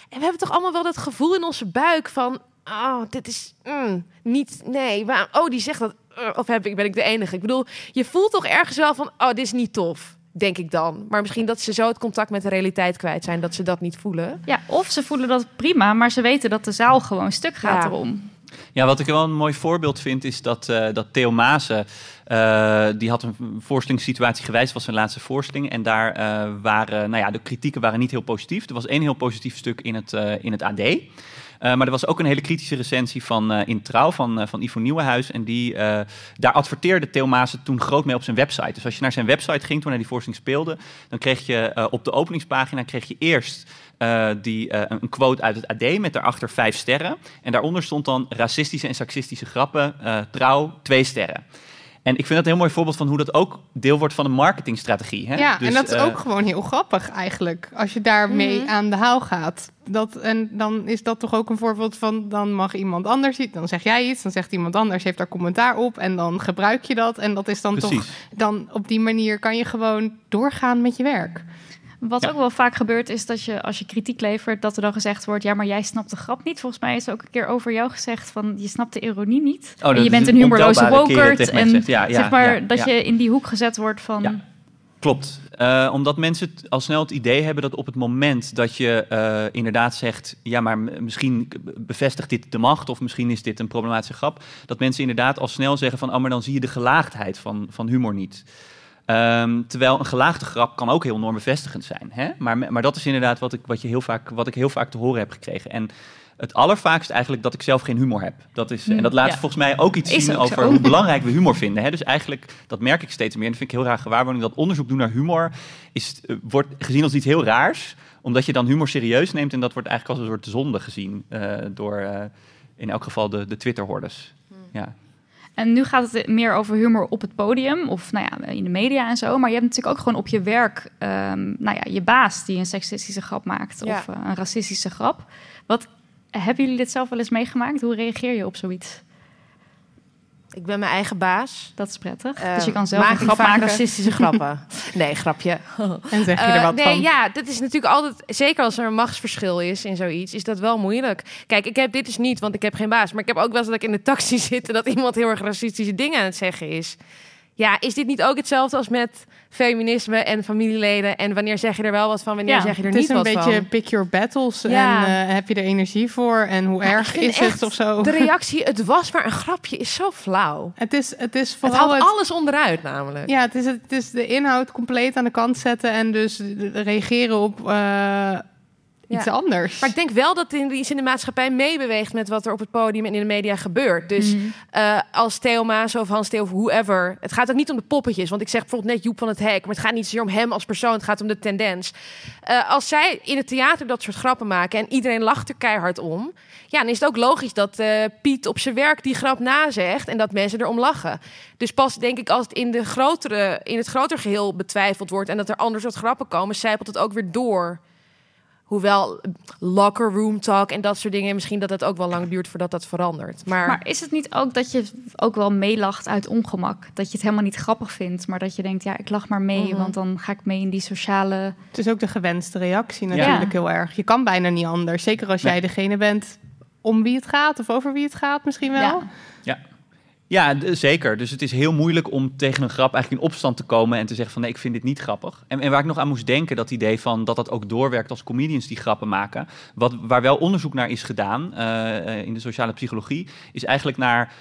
En we hebben toch allemaal wel dat gevoel in onze buik van, oh, dit is mm, niet, nee, waar, oh, die zegt dat, of heb ik, ben ik de enige? Ik bedoel, je voelt toch ergens wel van, oh, dit is niet tof. Denk ik dan. Maar misschien dat ze zo het contact met de realiteit kwijt zijn dat ze dat niet voelen. Ja, of ze voelen dat prima, maar ze weten dat de zaal gewoon stuk gaat Ja. erom. Ja, wat ik wel een mooi voorbeeld vind, is dat, eh, dat Theo Maassen, eh, die had een voorstellingssituatie gewijs, was zijn laatste voorstelling. En daar eh, waren, nou ja, de kritieken waren niet heel positief. Er was één heel positief stuk in het, in het AD. Maar er was ook een hele kritische recensie van eh, in Trouw van, van Ivo Nieuwenhuis. En die, daar adverteerde Theo Maassen toen groot mee op zijn website. Dus als je naar zijn website ging toen hij die voorstelling speelde, dan kreeg je op de openingspagina kreeg je eerst eh, die, eh, een quote uit het AD met daarachter vijf sterren. En daaronder stond dan racistische en seksistische grappen, eh, trouw, twee sterren. En ik vind dat een heel mooi voorbeeld van hoe dat ook deel wordt van een marketingstrategie. Hè? Ja, Dus, en dat is ook gewoon heel grappig eigenlijk. Als je daarmee Mhm. aan de haal gaat. Dat, en dan is dat toch ook een voorbeeld van... dan mag iemand anders iets, dan zeg jij iets... dan zegt iemand anders, heeft daar commentaar op... en dan gebruik je dat. En dat is dan toch... Precies. dan op die manier kan je gewoon doorgaan met je werk. Wat Ja. ook wel vaak gebeurt is dat je als je kritiek levert, dat er dan gezegd wordt, ja, maar jij snapt de grap niet. Volgens mij is er ook een keer over jou gezegd van, je snapt de ironie niet. Oh, en dat je bent is een humorloze wokert. En gezegd. Ja, ja, zeg maar dat je in die hoek gezet wordt van. Klopt. Eh, omdat mensen al snel het idee hebben dat op het moment dat je eh, inderdaad zegt... ja, maar misschien bevestigt dit de macht... of misschien is dit een problematische grap... dat mensen inderdaad al snel zeggen van... oh, maar dan zie je de gelaagdheid van, van humor niet. Ehm, terwijl een gelaagde grap kan ook heel normbevestigend zijn. Hè? Maar, maar dat is inderdaad wat ik, wat, je heel vaak, wat ik heel vaak te horen heb gekregen. En het allervaakst eigenlijk dat ik zelf geen humor heb. Dat is, en dat laat ja. volgens mij ook iets Is zien ook over zo. hoe belangrijk we humor vinden. Hè? Dus eigenlijk, dat merk ik steeds meer. En dat vind ik heel raar gewaarwording. Dat onderzoek doen naar humor is, eh, wordt gezien als iets heel raars. Omdat je dan humor serieus neemt. En dat wordt eigenlijk als een soort zonde gezien. eh, door eh, in elk geval de, de Twitter-hordes. Ja. En nu gaat het meer over humor op het podium of nou ja, in de media en zo. Maar je hebt natuurlijk ook gewoon op je werk ehm, nou ja, je baas die een seksistische grap maakt Ja. of eh, een racistische grap. Wat hebben jullie dit zelf wel eens meegemaakt? Hoe reageer je op zoiets? Ik ben mijn eigen baas. Dat is prettig. Eh, dus je kan zelf maak een ik grap vaak maken. racistische grappen. Nee, grapje. En zeg je er Eh, wat nee, van? ja, dat is natuurlijk altijd... Zeker als er een machtsverschil is in zoiets, is dat wel moeilijk. Kijk, ik heb dit dus niet, want ik heb geen baas. Maar ik heb ook wel eens dat ik in de taxi zit... en dat iemand heel erg racistische dingen aan het zeggen is. Ja, is dit niet ook hetzelfde als met feminisme en familieleden? En wanneer zeg je er wel wat van, wanneer Ja, zeg je er Het is niet een wat beetje van? pick your battles. Ja. En eh, heb je er energie voor? En hoe erg is het of zo? De reactie, het was maar een grapje, is zo flauw. Het is, het is Het vooral haalt het, alles onderuit namelijk. Ja, het is, het is de inhoud compleet aan de kant zetten en dus reageren op eh, iets anders. Maar ik denk wel dat in, iets in de maatschappij meebeweegt met wat er op het podium en in de media gebeurt. Dus Mhm. eh, als Theo Maas of Hans Theo of whoever. Het gaat ook niet om de poppetjes. Want ik zeg bijvoorbeeld net Joep van het Hek. Maar het gaat niet zozeer om hem als persoon. Het gaat om de tendens. Eh, als zij in het theater dat soort grappen maken en iedereen lacht er keihard om. Ja, dan is het ook logisch dat eh, Piet op zijn werk die grap nazegt en dat mensen erom lachen. Dus pas denk ik als het in, de grotere, in het groter geheel betwijfeld wordt en dat er ander soort grappen komen, zijpelt het ook weer door. Hoewel locker room talk en dat soort dingen, misschien dat het ook wel lang duurt voordat dat verandert. Maar, Maar is het niet ook dat je ook wel meelacht uit ongemak? Dat je het helemaal niet grappig vindt, maar dat je denkt, ja, ik lach maar mee, Mhm. want dan ga ik mee in die sociale... Het is ook de gewenste reactie natuurlijk heel erg. Je kan bijna niet anders. Zeker als Nee. jij degene bent om wie het gaat of over wie het gaat misschien wel. Ja. Ja, d- zeker. Dus het is heel moeilijk om tegen een grap eigenlijk in opstand te komen en te zeggen van nee, ik vind dit niet grappig. En, en waar ik nog aan moest denken, dat idee van dat dat ook doorwerkt als comedians die grappen maken. Wat, waar wel onderzoek naar is gedaan eh, eh, in de sociale psychologie, is eigenlijk naar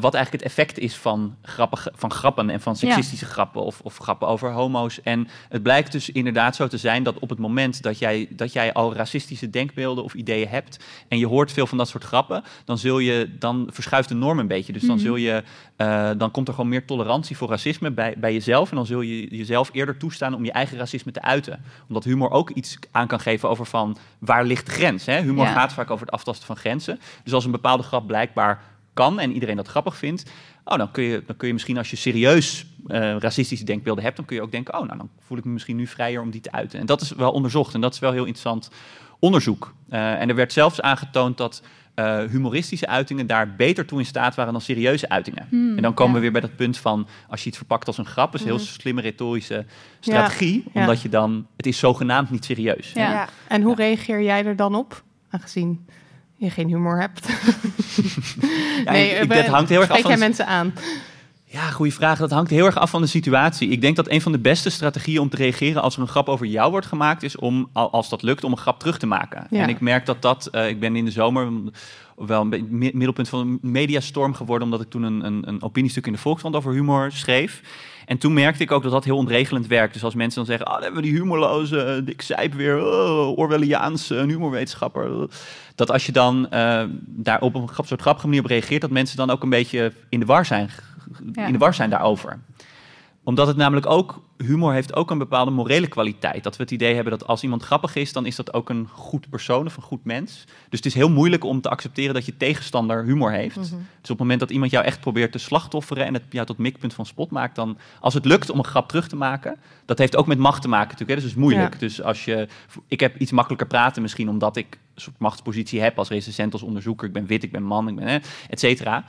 wat eigenlijk het effect is van, grappen, van grappen en van seksistische grappen of, of grappen over homo's. En het blijkt dus inderdaad zo te zijn dat op het moment dat jij, dat jij al racistische denkbeelden of ideeën hebt en je hoort veel van dat soort grappen, dan, zul je, dan verschuift de norm een beetje. Dus dan, Mhm. zul je, eh, dan komt er gewoon meer tolerantie voor racisme bij, bij jezelf. En dan zul je jezelf eerder toestaan om je eigen racisme te uiten. Omdat humor ook iets aan kan geven over van waar ligt de grens. Hè? Humor Ja. gaat vaak over het aftasten van grenzen. Dus als een bepaalde grap blijkbaar kan en iedereen dat grappig vindt, oh, dan, kun je, dan kun je misschien als je serieus eh, racistische denkbeelden hebt, dan kun je ook denken, oh, nou, dan voel ik me misschien nu vrijer om die te uiten. En dat is wel onderzocht en dat is wel heel interessant onderzoek. Eh, en er werd zelfs aangetoond dat eh, humoristische uitingen daar beter toe in staat waren dan serieuze uitingen. Hmm, en dan komen ja. we weer bij dat punt van, als je iets verpakt als een grap, is een heel Mhm. slimme retorische strategie, ja. omdat je dan, het is zogenaamd niet serieus. Ja. ja. En hoe reageer jij er dan op? Aangezien je geen humor hebt. Ja, ik- dat hangt heel erg af van mensen aan? Ja, goede vraag. Dat hangt heel erg af van de situatie. Ik denk dat een van de beste strategieën om te reageren als er een grap over jou wordt gemaakt, is om, al- als dat lukt, om een grap terug te maken. Ja. En ik merk dat dat, eh, ik ben in de zomer wel een middelpunt van een mediastorm geworden, omdat ik toen een, een, een opiniestuk in de Volkskrant over humor schreef. En toen merkte ik ook dat dat heel ontregelend werkt. Dus als mensen dan zeggen, oh, dan hebben we die humorloze uh, Dick Sijp weer, oh, Orwelliaans, een humorwetenschapper. Dat als je dan eh, daar op een grap, soort grappige manier op reageert, dat mensen dan ook een beetje in de war zijn, Ja. in de war zijn daarover omdat het namelijk ook, humor heeft ook een bepaalde morele kwaliteit. Dat we het idee hebben dat als iemand grappig is, dan is dat ook een goed persoon of een goed mens. Dus het is heel moeilijk om te accepteren dat je tegenstander humor heeft. Mhm. Dus op het moment dat iemand jou echt probeert te slachtofferen en het jou tot mikpunt van spot maakt, dan als het lukt om een grap terug te maken, dat heeft ook met macht te maken natuurlijk. Hè? Dus het is moeilijk. Ja. Dus als je, ik heb iets makkelijker praten misschien omdat ik een soort machtspositie heb als recensent, als onderzoeker. Ik ben wit, ik ben man, ik ben hè, et cetera.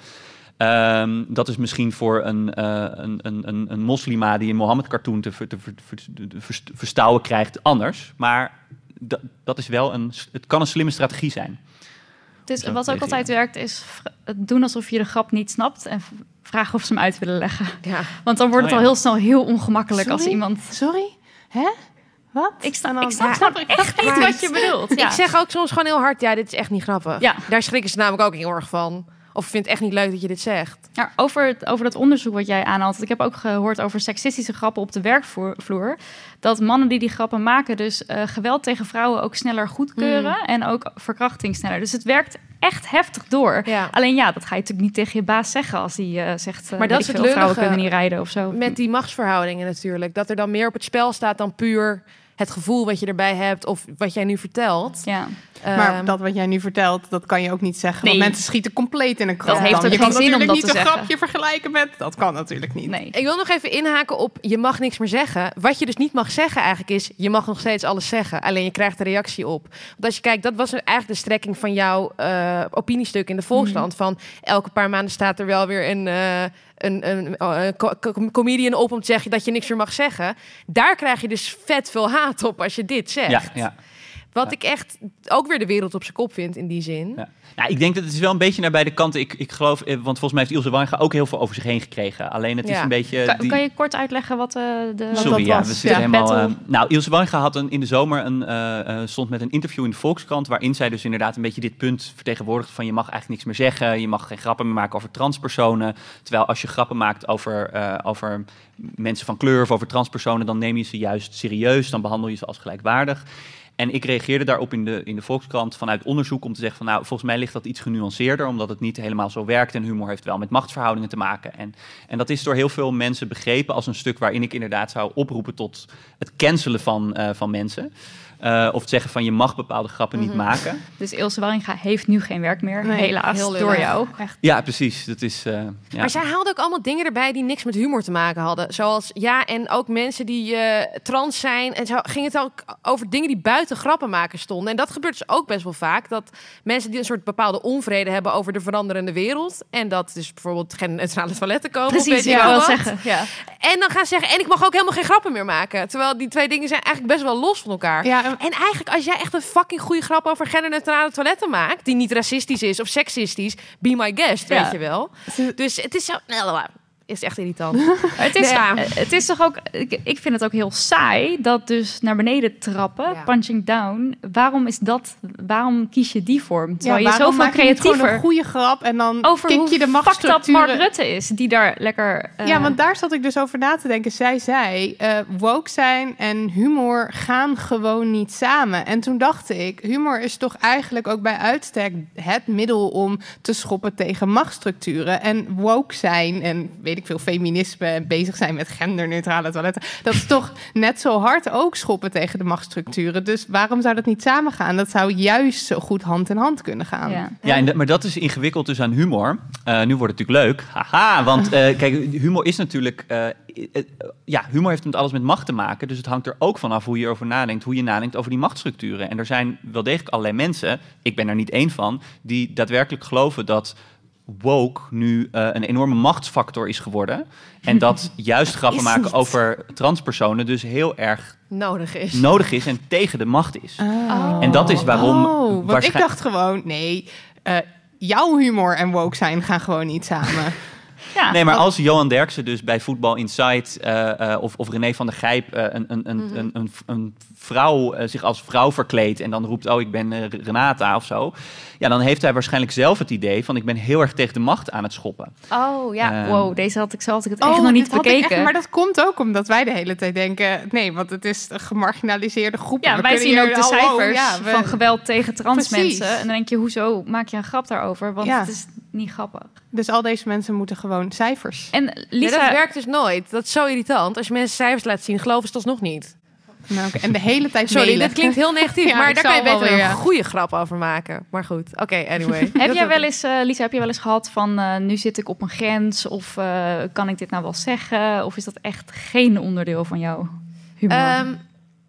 Ehm, dat is misschien voor een, eh, een, een, een, een moslima die een Mohammed-cartoon te, ver- te, ver- ver- te verst- verstouwen krijgt anders. Maar dat, dat is wel een, het kan een slimme strategie zijn. Dus wat ook altijd werkt, is het doen alsof je de grap niet snapt en vragen of ze hem uit willen leggen. Ja. Want dan wordt het Oh, al heel snel heel ongemakkelijk als iemand... Sorry? Hè? Wat? Ik snap, En dan- ik snap, Ja, snap echt niet wat je bedoelt. Ja. Ik zeg ook soms gewoon heel hard, ja, dit is echt niet grappig. Ja. Daar schrikken ze namelijk ook heel erg van. Of vind het echt niet leuk dat je dit zegt. Ja, over, het, over dat onderzoek wat jij aanhaalt. Ik heb ook gehoord over seksistische grappen op de werkvloer. Dat mannen die die grappen maken, dus eh, geweld tegen vrouwen ook sneller goedkeuren. Hmm. En ook verkrachting sneller. Dus het werkt echt heftig door. Ja. Alleen ja, dat ga je natuurlijk niet tegen je baas zeggen als die eh, zegt... eh, Maar dat is het veel, vrouwen kunnen niet rijden of zo. Met die machtsverhoudingen natuurlijk. Dat er dan meer op het spel staat dan puur het gevoel wat je erbij hebt of wat jij nu vertelt. Ja. Maar Ehm, dat wat jij nu vertelt, dat kan je ook niet zeggen. Nee. Want mensen schieten compleet in een krant. heeft dan. ook je geen kan zin om natuurlijk dat niet te een grapje vergelijken met... Dat kan natuurlijk niet. Nee. Ik wil nog even inhaken op je mag niks meer zeggen. Wat je dus niet mag zeggen eigenlijk is, je mag nog steeds alles zeggen. Alleen je krijgt er reactie op. Want als je kijkt, dat was eigenlijk de strekking van jouw eh, opiniestuk in de Volkskrant. Van elke paar maanden staat er wel weer een, eh, een, een, co- comedian op om te zeggen dat je niks meer mag zeggen. Daar krijg je dus vet veel haat op als je dit zegt. Ja. Wat ik echt ook weer de wereld op zijn kop vind in die zin. Ja. Nou, ik denk dat het is wel een beetje naar beide kanten. Ik, ik geloof, eh, want volgens mij heeft Ilse Wanga ook heel veel over zich heen gekregen. Alleen het is een beetje... Kan, die- kan je kort uitleggen wat eh, de... Wat Sorry, dat ja, was. we zitten Ja. helemaal... Eh, nou, Ilse Wanga had een, in de zomer een, stond met een interview in de Volkskrant... waarin zij dus inderdaad een beetje dit punt vertegenwoordigt... van je mag eigenlijk niks meer zeggen, je mag geen grappen meer maken over transpersonen. Terwijl als je grappen maakt over, eh, over mensen van kleur of over transpersonen... dan neem je ze juist serieus, dan behandel je ze als gelijkwaardig. En ik reageerde daarop in de, in de Volkskrant vanuit onderzoek om te zeggen van nou, volgens mij ligt dat iets genuanceerder, omdat het niet helemaal zo werkt. En humor heeft wel met machtsverhoudingen te maken. En, en dat is door heel veel mensen begrepen als een stuk waarin ik inderdaad zou oproepen tot het cancelen van, eh, van mensen. Eh, of het zeggen van je mag bepaalde grappen niet maken. Dus Ilse Waringa heeft nu geen werk meer, Nee, helaas, heel door jou. Echt. Ja, precies. Dat is. eh, ja. Maar zij haalde ook allemaal dingen erbij die niks met humor te maken hadden. Zoals, ja, en ook mensen die eh, trans zijn. En zo ging het ook over dingen die buiten grappen maken stonden. En dat gebeurt dus ook best wel vaak. Dat mensen die een soort bepaalde onvrede hebben over de veranderende wereld. En dat dus bijvoorbeeld geen neutrale toiletten komen. of Precies, weet wil wel zeggen. Ja. En dan gaan zeggen, en ik mag ook helemaal geen grappen meer maken. Terwijl die twee dingen zijn eigenlijk best wel los van elkaar. Ja, en- En eigenlijk, als jij echt een fucking goede grap over genderneutrale toiletten maakt, die niet racistisch is of seksistisch, be my guest, weet je wel. Dus het is zo. Is echt irritant. Het, is, Nee, ja. eh, het is toch ook, ik, ik vind het ook heel saai dat dus naar beneden trappen, Ja. punching down. Waarom is dat? Waarom kies je die vorm? Terwijl je zoveel maak je gewoon creatiever een goede grap en dan over kik hoe je de fucked up Mark. Rutte is, die daar lekker. eh, Ja, want daar zat ik dus over na te denken. Zij zei, eh, woke zijn en humor gaan gewoon niet samen. En toen dacht ik, humor is toch eigenlijk ook bij uitstek het middel om te schoppen tegen machtsstructuren. En woke zijn en weet ik veel, feminisme en bezig zijn met genderneutrale toiletten. Dat is toch net zo hard ook schoppen tegen de machtsstructuren. Dus waarom zou dat niet samengaan? Dat zou juist zo goed hand in hand kunnen gaan. ja. Ja, en dat- maar dat is ingewikkeld dus aan humor. Eh, nu wordt het natuurlijk leuk. Haha, want eh, kijk, humor is natuurlijk... eh, ja, humor heeft met alles met macht te maken. Dus het hangt er ook vanaf hoe je erover nadenkt. Hoe je nadenkt over die machtsstructuren. En er zijn wel degelijk allerlei mensen, ik ben er niet één van... die daadwerkelijk geloven dat woke nu eh, een enorme machtsfactor is geworden. En dat juist grappen maken niet. over transpersonen dus heel erg Nodig is. nodig is en tegen de macht is. Oh. En dat is waarom... Oh, want ik dacht gewoon, nee, eh, jouw humor en woke zijn gaan gewoon niet samen. Ja. Nee, maar als Johan Derksen dus bij Voetbal Insight eh, eh, of, of René van der Gijp eh, een, een, een, een, een, een vrouw eh, zich als vrouw verkleedt en dan roept, oh ik ben Renata of zo. Ja, dan heeft hij waarschijnlijk zelf het idee van ik ben heel erg tegen de macht aan het schoppen. Oh ja, Ehm. wow, deze had ik, zo had ik het echt Oh, nog niet bekeken. echt- maar dat komt ook omdat wij de hele tijd denken, nee, want het is een gemarginaliseerde groep. Ja, We wij zien ook de cijfers ja, we- van geweld tegen trans Precies. mensen. En dan denk je, hoezo maak je een grap daarover? Want Ja. het is niet grappig. Dus al deze mensen moeten gewoon cijfers. En Nee, Lisa, dat werkt dus nooit. Dat is zo irritant. Als je mensen cijfers laat zien, geloven ze het alsnog niet. Nou, oké, En de hele tijd Sorry, mailen. dat klinkt heel negatief, Ja, maar daar kan je beter weer, een ja. goede grap over maken. Maar goed, oké, anyway. heb jij wel eens, eh, Lisa, heb je wel eens gehad van eh, nu zit ik op een grens of eh, kan ik dit nou wel zeggen? Of is dat echt geen onderdeel van jouw humor? Ehm,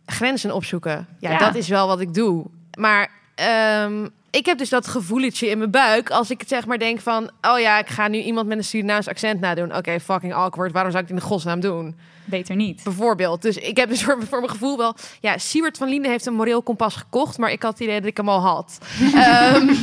grenzen opzoeken. Ja, Ja. dat is wel wat ik doe. Maar ehm, ik heb dus dat gevoeletje in mijn buik als ik het zeg maar denk van... oh ja, ik ga nu iemand met een Surinaams accent nadoen. Oké, fucking awkward. Waarom zou ik het in de godsnaam doen? Beter niet. Bijvoorbeeld. Dus ik heb dus voor, voor mijn gevoel wel... Ja, Siewert van Linden heeft een moreel kompas gekocht... maar ik had het idee dat ik hem al had. Ehm,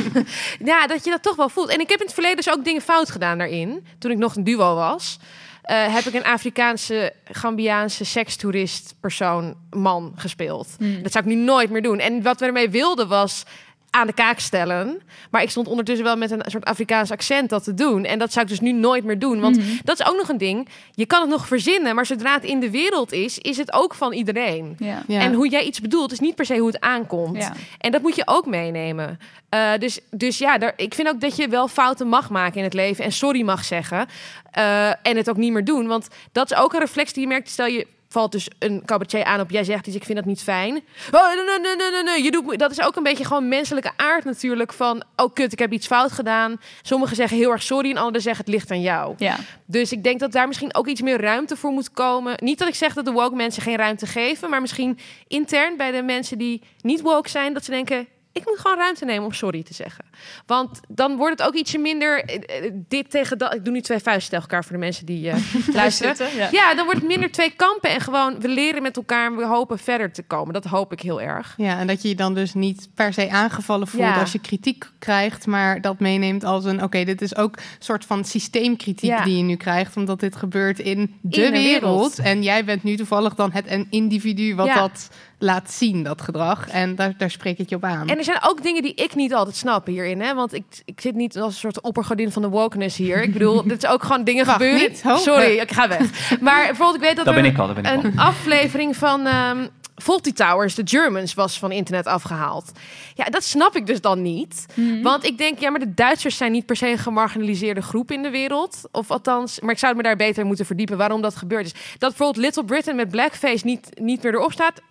ja, dat je dat toch wel voelt. En ik heb in het verleden dus ook dingen fout gedaan daarin. Toen ik nog een duo was... eh, heb ik een Afrikaanse, Gambiaanse sekstoerist persoon, man gespeeld. Hmm. Dat zou ik nu nooit meer doen. En wat we ermee wilden was aan de kaak stellen. Maar ik stond ondertussen wel met een soort Afrikaans accent dat te doen. En dat zou ik dus nu nooit meer doen. Want Mhm. dat is ook nog een ding. Je kan het nog verzinnen, maar zodra het in de wereld is, is het ook van iedereen. Ja. Ja. En hoe jij iets bedoelt, is niet per se hoe het aankomt. Ja. En dat moet je ook meenemen. Eh, dus, dus ja, daar, ik vind ook dat je wel fouten mag maken in het leven en sorry mag zeggen. Eh, en het ook niet meer doen. Want dat is ook een reflex die je merkt. Stel je valt dus een cabaretier aan op jij zegt iets, ik vind dat niet fijn. Oh, nee, nee, nee, nee, nee. Je doet, dat is ook een beetje gewoon menselijke aard natuurlijk van, oh kut, ik heb iets fout gedaan. Sommigen zeggen heel erg sorry en anderen zeggen het ligt aan jou. Ja. Dus ik denk dat daar misschien ook iets meer ruimte voor moet komen. Niet dat ik zeg dat de woke mensen geen ruimte geven, maar misschien intern bij de mensen die niet woke zijn, dat ze denken. Ik moet gewoon ruimte nemen om sorry te zeggen. Want dan wordt het ook ietsje minder eh, eh, dit tegen dat. Ik doe nu twee vuisten tegen elkaar voor de mensen die eh, luisteren. Zitten, ja. Ja, dan wordt het minder twee kampen. En gewoon, we leren met elkaar en we hopen verder te komen. Dat hoop ik heel erg. Ja, en dat je je dan dus niet per se aangevallen voelt Ja. als je kritiek krijgt, maar dat meeneemt als een, oké, dit is ook een soort van systeemkritiek Ja. die je nu krijgt, omdat dit gebeurt in de, de wereld. wereld. En jij bent nu toevallig dan het een individu wat dat laat zien, dat gedrag. En daar, daar spreek ik je op aan. En er zijn ook dingen die ik niet altijd snap hierin. Hè? Want ik, ik zit niet als een soort oppergodin van de wokeness hier. Ik bedoel, dit is ook gewoon dingen Wacht, gebeuren. niet? Sorry, ik ga weg. Maar bijvoorbeeld, ik weet dat Dat er ben ik al, dat ben ik al. een aflevering van ehm Faulty Towers, The Germans, was van internet afgehaald. Ja, dat snap ik dus dan niet. Want ik denk, ja, maar de Duitsers zijn niet per se een gemarginaliseerde groep in de wereld. Of althans, maar ik zou me daar beter moeten verdiepen waarom dat gebeurd is. Dat bijvoorbeeld Little Britain met blackface niet, niet meer erop staat,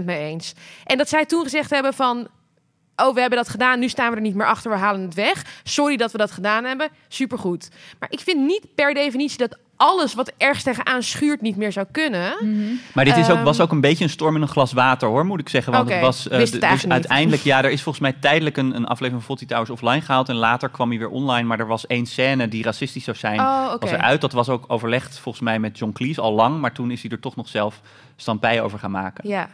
100% mee eens. En dat zij toen gezegd hebben van... Oh, we hebben dat gedaan, nu staan we er niet meer achter, we halen het weg. Sorry dat we dat gedaan hebben, supergoed. Maar ik vind niet per definitie dat alles wat ergens tegenaan schuurt niet meer zou kunnen. Maar dit is ook, Ehm, was ook een beetje een storm in een glas water, hoor, moet ik zeggen. Want het was het dus uiteindelijk, ja, er is volgens mij tijdelijk een, een aflevering van Fawlty Towers offline gehaald. En later kwam hij weer online. Maar er was één scène die racistisch zou zijn. Oh. Was eruit. Dat was ook overlegd volgens mij met John Cleese al lang. Maar toen is hij er toch nog zelf stampij over gaan maken. Ja.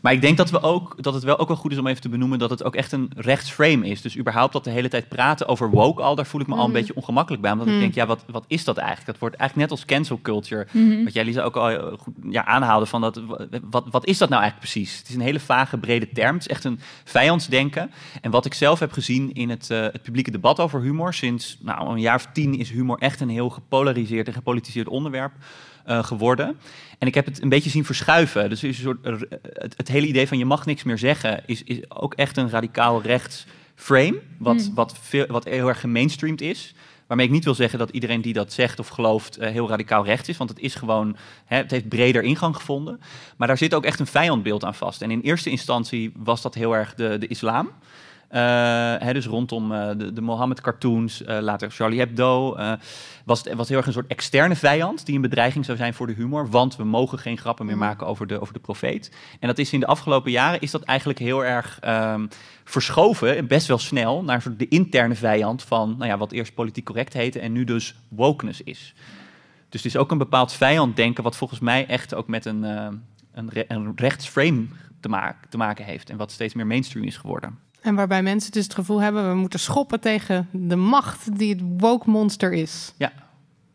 Maar ik denk dat, we ook, dat het wel ook wel goed is om even te benoemen dat het ook echt een rechtsframe is. Dus überhaupt dat de hele tijd praten over woke al, daar voel ik me al een Mhm. beetje ongemakkelijk bij. Omdat ik Mhm. denk, ja, wat, wat is dat eigenlijk? Dat wordt eigenlijk net als cancel culture. Mhm. Wat jij Lisa ook al eh, ja, aanhaalde van dat, wat, wat is dat nou eigenlijk precies? Het is een hele vage, brede term. Het is echt een vijandsdenken. En wat ik zelf heb gezien in het, eh, het publieke debat over humor, sinds nou, een jaar of tien is humor echt een heel gepolariseerd en gepolitiseerd onderwerp eh, geworden. En ik heb het een beetje zien verschuiven. Dus is een soort, het, het hele idee van je mag niks meer zeggen, is, is ook echt een radicaal rechts frame, wat, Hmm. wat, veel, wat heel erg gemainstreamd is. Waarmee ik niet wil zeggen dat iedereen die dat zegt of gelooft eh, heel radicaal rechts is. Want het is gewoon, hè, het heeft breder ingang gevonden. Maar daar zit ook echt een vijandbeeld aan vast. En in eerste instantie was dat heel erg de, de islam. Eh, hè, dus rondom eh, de, de Mohammed-cartoons, eh, later Charlie Hebdo, was het was heel erg een soort externe vijand die een bedreiging zou zijn voor de humor, want we mogen geen grappen meer maken over de, over de profeet. En dat is in de afgelopen jaren is dat eigenlijk heel erg ehm, verschoven, en best wel snel, naar soort de interne vijand van, nou ja, wat eerst politiek correct heette en nu dus wokeness is. Dus het is ook een bepaald vijanddenken wat volgens mij echt ook met een, een, re- een rechtsframe te, maken te maken heeft en wat steeds meer mainstream is geworden. En waarbij mensen dus het gevoel hebben, we moeten schoppen tegen de macht die het woke monster is.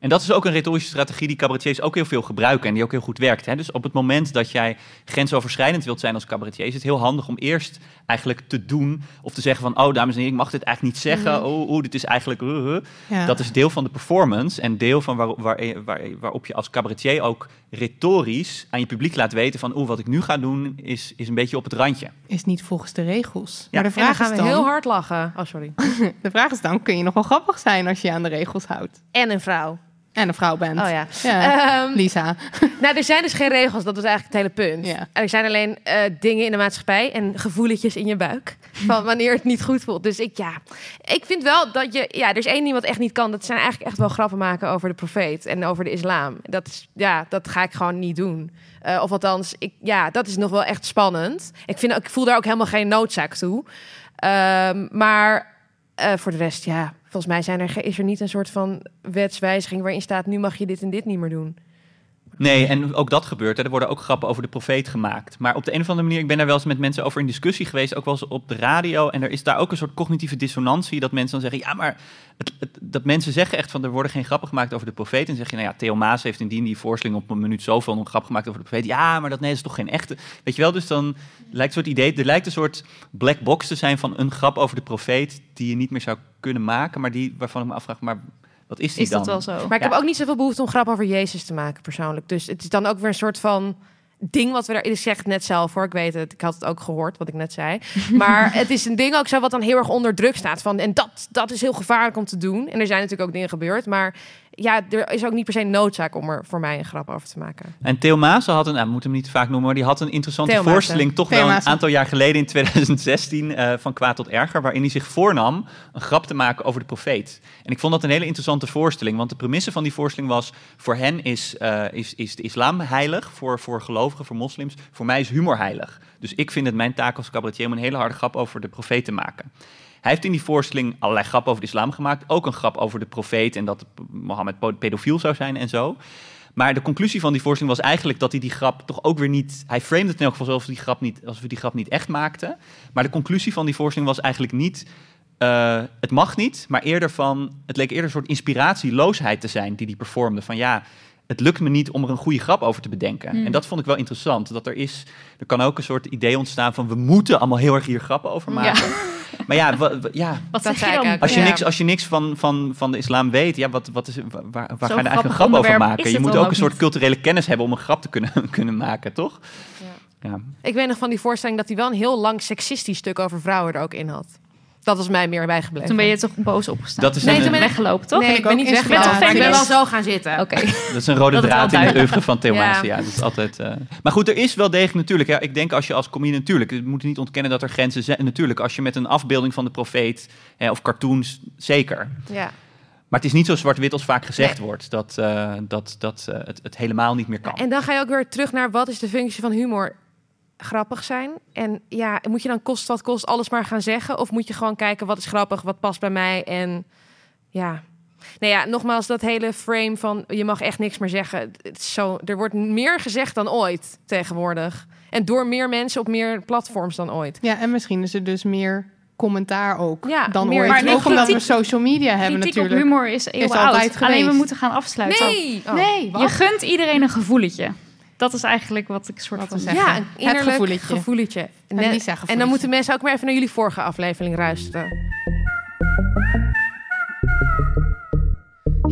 En dat is ook een retorische strategie die cabaretiers ook heel veel gebruiken en die ook heel goed werkt. Hè? Dus op het moment dat jij grensoverschrijdend wilt zijn als cabaretier, is het heel handig om eerst eigenlijk te doen of te zeggen van, oh dames en heren, ik mag dit eigenlijk niet zeggen. Mhm. Oh, oh, dit is eigenlijk... uh, uh. Ja. Dat is deel van de performance en deel van waar, waar, waar, waarop je als cabaretier ook retorisch aan je publiek laat weten van, oeh, wat ik nu ga doen is, is een beetje op het randje. Is niet volgens de regels. Ja. Maar de En dan vraag gaan is we dan, heel hard lachen. Oh, sorry. de vraag is dan, kun je nog wel grappig zijn als je je aan de regels houdt? En een vrouw. En een vrouw bent. Oh ja. Ja, Ehm, Lisa. nou, er zijn dus geen regels. Dat is eigenlijk het hele punt. Ja. Er zijn alleen eh, dingen in de maatschappij en gevoeletjes in je buik. Van wanneer het niet goed voelt. Dus ik, ja, ik vind wel dat je... Ja, er is één ding wat echt niet kan. Dat zijn eigenlijk echt wel grappen maken over de profeet en over de islam. Dat, is, ja, dat ga ik gewoon niet doen. Eh, of althans, ik, ja, dat is nog wel echt spannend. Ik, vind, ik voel daar ook helemaal geen noodzaak toe. Ehm, maar eh, voor de rest, ja, volgens mij zijn er, is er niet een soort van wetswijziging waarin staat: nu mag je dit en dit niet meer doen. Nee, en ook dat gebeurt. Hè. Er worden ook grappen over de profeet gemaakt. Maar op de een of andere manier, ik ben daar wel eens met mensen over in discussie geweest, ook wel eens op de radio. En er is daar ook een soort cognitieve dissonantie, dat mensen dan zeggen, ja, maar het, dat mensen zeggen echt van, er worden geen grappen gemaakt over de profeet. En zeg je, nou ja, Theo Maas heeft in die, en die voorstelling op een minuut zoveel een grap gemaakt over de profeet. Ja, maar dat nee, dat is toch geen echte. Weet je wel, dus dan lijkt een soort idee, er lijkt een soort black box te zijn van een grap over de profeet die je niet meer zou kunnen maken, maar die, waarvan ik me afvraag, maar wat is die Is dan? dat wel zo? Maar ik Ja. heb ook niet zoveel behoefte om grap over Jezus te maken, persoonlijk. Dus het is dan ook weer een soort van ding wat we daar... Ik zeg het net zelf hoor, ik weet het. Ik had het ook gehoord, wat ik net zei. Maar het is een ding ook zo wat dan heel erg onder druk staat. Van, en dat, dat is heel gevaarlijk om te doen. En er zijn natuurlijk ook dingen gebeurd. Maar ja, er is ook niet per se noodzaak om er voor mij een grap over te maken. En Theo Maassen had een, nou, we moeten hem niet te vaak noemen, maar die had een interessante Theo Maassen. voorstelling, toch Theo wel een aantal jaar geleden in 2016, eh, van kwaad tot erger, waarin hij zich voornam een grap te maken over de profeet. En ik vond dat een hele interessante voorstelling, want de premisse van die voorstelling was, voor hen is, eh, is, is de islam heilig, voor, voor gelovigen, voor moslims, voor mij is humor heilig. Dus ik vind het mijn taak als cabaretier om een hele harde grap over de profeet te maken. Hij heeft in die voorstelling allerlei grappen over de islam gemaakt. Ook een grap over de profeet en dat Mohammed pedofiel zou zijn en zo. Maar de conclusie van die voorstelling was eigenlijk dat hij die grap toch ook weer niet... Hij framed het in elk geval alsof, die grap niet, alsof we die grap niet echt maakten. Maar de conclusie van die voorstelling was eigenlijk niet... eh, het mag niet, maar eerder van... Het leek eerder een soort inspiratieloosheid te zijn die hij performde. Van ja, het lukt me niet om er een goede grap over te bedenken. Hmm. En dat vond ik wel interessant. Dat er is... Er kan ook een soort idee ontstaan van... We moeten allemaal heel erg hier grappen over maken. Maar ja, ja, Wat Dat zeg zei je dan? als je, niks, als je niks van, van, van de islam weet, ja, wat, wat is, waar, waar ga je er eigenlijk een grap over maken? Je moet ook ook een soort niet. culturele kennis hebben om een grap te kunnen, kunnen maken, toch? Ja. Ik weet nog van die voorstelling dat hij wel een heel lang seksistisch stuk over vrouwen er ook in had. Dat was mij meer bijgebleven. Toen ben je toch boos opgestaan? Dat is Nee, een, toen ben ik- weggelopen, toch? Nee, ik ben niet weggelopen. Ik ben wel zo gaan zitten. Oké. dat is een rode Dat draad in de oeuvre van Theo Ja. Dat is altijd, eh, Maar goed, er is wel degelijk natuurlijk, ja, ik denk als je als comedian natuurlijk, we moeten niet ontkennen dat er grenzen zijn. Natuurlijk, als je met een afbeelding van de profeet hè, of cartoons, zeker. Ja. Maar het is niet zo zwart-wit als vaak gezegd wordt, dat, eh, dat, dat eh, het, het helemaal niet meer kan. En dan ga je ook weer terug naar wat is de functie van humor? Grappig zijn. En ja, moet je dan kost wat kost alles maar gaan zeggen? Of moet je gewoon kijken wat is grappig, wat past bij mij? En ja. Nou ja, nogmaals, dat hele frame van je mag echt niks meer zeggen. Het is zo, er wordt meer gezegd dan ooit tegenwoordig. En door meer mensen op meer platforms dan ooit. Ja, en misschien is er dus meer commentaar ook Ja, dan meer- ooit. Maar nee, ook omdat we social media hebben Kritiek natuurlijk. op humor is eeuwen altijd oud. Alleen we moeten gaan afsluiten. Nee! Oh. Nee, wat? Je gunt iedereen een gevoeletje. Dat is eigenlijk wat ik soort Wat van zeg. zeggen. Ja, een Het gevoeletje. gevoeletje. Net- Lisa-gevoeletje. en dan moeten mensen ook maar even naar jullie vorige aflevering luisteren.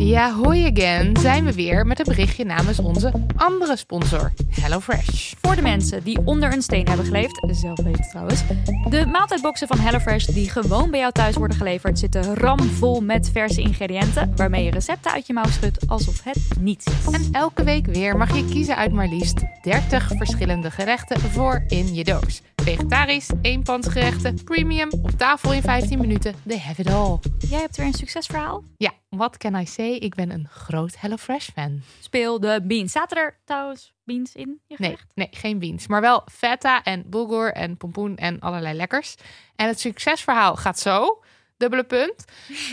Ja, hoi again. Zijn we weer met een berichtje namens onze andere sponsor, HelloFresh. Voor de mensen die onder een steen hebben geleefd, zelf weten trouwens. De maaltijdboxen van HelloFresh die gewoon bij jou thuis worden geleverd zitten ramvol met verse ingrediënten waarmee je recepten uit je mouw schudt alsof het niets is. En elke week weer mag je kiezen uit maar liefst 30 verschillende gerechten voor in je doos. Vegetarisch, eenpansgerechten, premium, op tafel in 15 minuten. They have it all. Jij hebt weer een succesverhaal? Ja, what can I say? Ik ben een groot HelloFresh fan. Speel de beans. Zaten er trouwens beans in je Nee, gerecht? nee, geen beans. Maar wel feta en bulgur en pompoen en allerlei lekkers. En het succesverhaal gaat zo. Dubbele punt.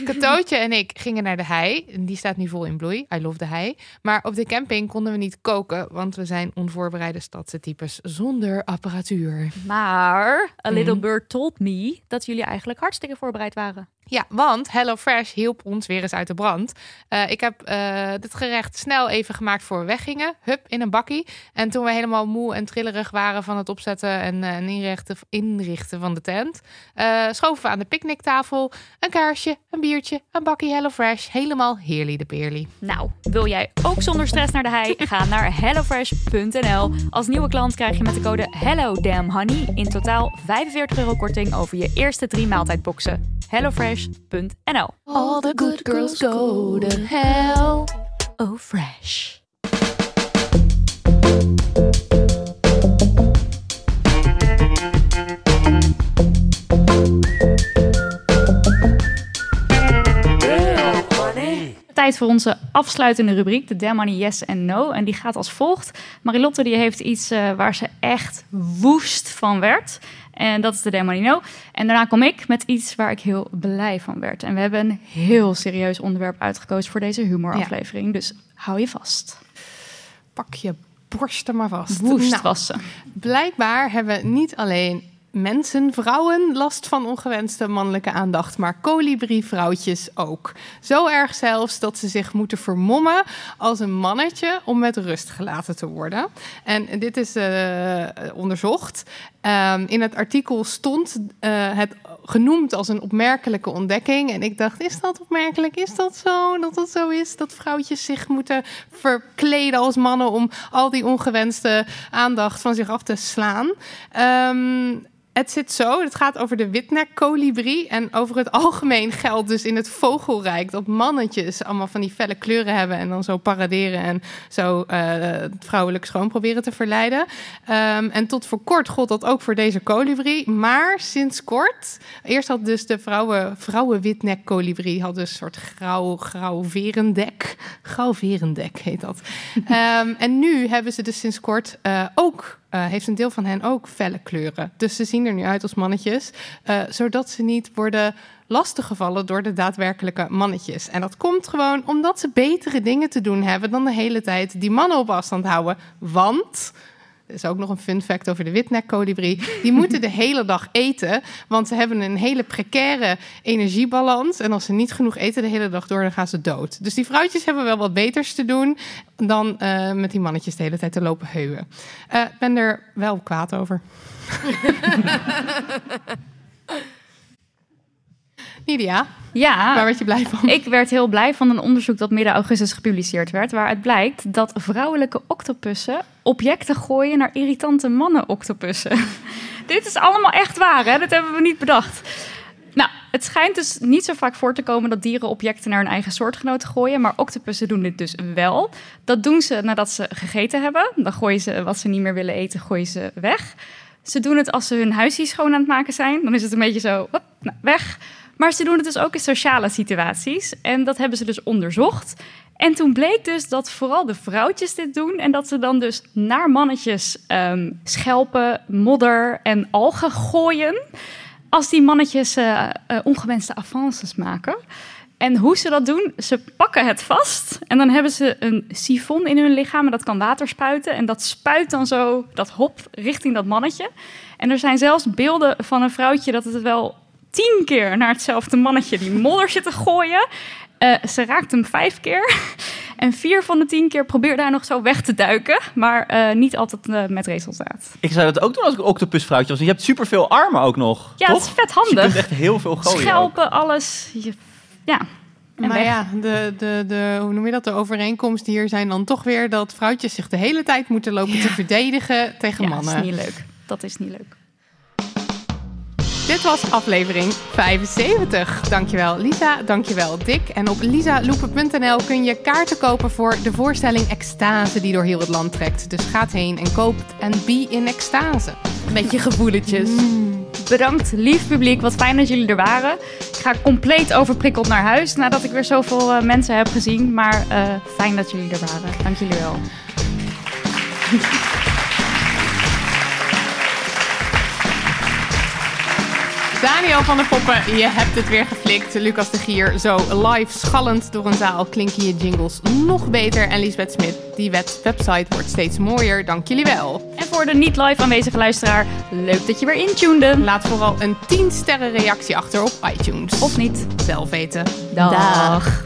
Katootje en ik gingen naar de hei. En die staat nu vol in bloei. I love de hei. Maar op de camping konden we niet koken. Want we zijn onvoorbereide stadse types zonder apparatuur. Maar A Little Mhm. Bird told me dat jullie eigenlijk hartstikke voorbereid waren. Ja, want HelloFresh hielp ons weer eens uit de brand. Eh, ik heb eh, dit gerecht snel even gemaakt voor we weggingen. Hup, in een bakkie. En toen we helemaal moe en trillerig waren van het opzetten en, eh, en inrichten, inrichten van de tent... schoven we aan de picknicktafel een kaarsje, een biertje, een bakkie HelloFresh. Helemaal heerly de peerly. Nou, wil jij ook zonder stress naar de hei? Ga naar hellofresh.nl. Als nieuwe klant krijg je met de code HelloDamnHoney in totaal 45 euro korting over je eerste drie maaltijdboxen. hellofresh.nl All the good girls go to hell. Oh, fresh. Tijd voor onze afsluitende rubriek, de Damn Money Yes en No. En die gaat als volgt. Marilotte die heeft iets eh, waar ze echt woest van werd. En dat is de Damn Money No. En daarna kom ik met iets waar ik heel blij van werd. En we hebben een heel serieus onderwerp uitgekozen voor deze humoraflevering. Dus hou je vast. Pak je borsten maar vast. Woest Nou, was ze. Blijkbaar hebben niet alleen mensen, vrouwen, last van ongewenste mannelijke aandacht, maar kolibri-vrouwtjes ook. Zo erg zelfs dat ze zich moeten vermommen als een mannetje om met rust gelaten te worden. En dit is eh, onderzocht. Ehm, in het artikel stond eh, het genoemd als een opmerkelijke ontdekking. En ik dacht, is dat opmerkelijk? Is dat zo? Dat het zo is dat vrouwtjes zich moeten verkleden als mannen om al die ongewenste aandacht van zich af te slaan. Ehm, Het zit zo, het gaat over de witnek-kolibrie. En over het algemeen geldt dus in het vogelrijk... dat mannetjes allemaal van die felle kleuren hebben... en dan zo paraderen en zo uh, het vrouwelijk schoon proberen te verleiden. Um, en tot voor kort gold dat ook voor deze kolibrie. Maar sinds kort... Eerst had dus de vrouwen, vrouwen witnek-kolibrie... had dus een soort grauw, grauw verendek. Grauw verendek heet dat. um, en nu hebben ze dus sinds kort uh, ook uh, heeft een deel van hen ook felle kleuren. Dus ze zien er nu uit als mannetjes, uh, zodat ze niet worden lastiggevallen door de daadwerkelijke mannetjes. En dat komt gewoon omdat ze betere dingen te doen hebben dan de hele tijd die mannen op afstand houden. Want is ook nog een fun fact over de witnek-kolibrie. Die moeten de hele dag eten, want ze hebben een hele precaire energiebalans. En als ze niet genoeg eten de hele dag door, dan gaan ze dood. Dus die vrouwtjes hebben wel wat beters te doen dan uh, met die mannetjes de hele tijd te lopen heuwen. Ik uh, ben er wel kwaad over. Nidia, ja, waar werd je blij van? Ik werd heel blij van een onderzoek dat midden augustus gepubliceerd werd, waaruit blijkt dat vrouwelijke octopussen objecten gooien naar irritante mannen-octopussen. Dit is allemaal echt waar, hè? Dat hebben we niet bedacht. Nou, het schijnt dus niet zo vaak voor te komen dat dieren objecten naar hun eigen soortgenoten gooien, maar octopussen doen dit dus wel. Dat doen ze nadat ze gegeten hebben. Dan gooien ze wat ze niet meer willen eten, gooien ze weg. Ze doen het als ze hun huisje schoon aan het maken zijn. Dan is het een beetje zo, hop, nou, weg. Maar ze doen het dus ook in sociale situaties. En dat hebben ze dus onderzocht. En toen bleek dus dat vooral de vrouwtjes dit doen. En dat ze dan dus naar mannetjes um, schelpen, modder en algen gooien. Als die mannetjes uh, uh, ongewenste avances maken. En hoe ze dat doen, ze pakken het vast. En dan hebben ze een sifon in hun lichaam. En dat kan water spuiten. En dat spuit dan zo dat hop richting dat mannetje. En er zijn zelfs beelden van een vrouwtje dat het wel tien keer naar hetzelfde mannetje die modder zit te gooien. Uh, ze raakt hem vijf keer. En vier van de tien keer probeerde hij nog zo weg te duiken. Maar uh, niet altijd uh, met resultaat. Ik zou dat ook doen als ik een octopusvrouwtje was. Je hebt superveel armen ook nog. Ja, toch? dat is vet handig. Dus je kunt echt heel veel gooien. Schelpen, ook. alles. Je, ja. En maar weg. ja, de, de, de, hoe noem je dat? De overeenkomsten hier zijn dan toch weer dat vrouwtjes zich de hele tijd moeten lopen ja. te verdedigen tegen ja, mannen. Dat is niet leuk. Dat is niet leuk. Dit was aflevering 75. Dankjewel Lisa, dankjewel Dick. En op lisaloepen.nl kun je kaarten kopen voor de voorstelling Extase die door heel het land trekt. Dus ga heen en koop en be in extase. Met je gevoeletjes. Bedankt, lief publiek. Wat fijn dat jullie er waren. Ik ga compleet overprikkeld naar huis nadat ik weer zoveel uh, mensen heb gezien. Maar uh, fijn dat jullie er waren. Dank jullie wel. Daniel van der Poppen, je hebt het weer geflikt. Lucas de Gier, zo live schallend door een zaal klinken je jingles nog beter. En Lisbeth Smit, die website wordt steeds mooier. Dank jullie wel. En voor de niet live aanwezige luisteraar, leuk dat je weer intunede. Laat vooral een 10 sterren reactie achter op iTunes. Of niet. Zelf weten. Dag. Dag.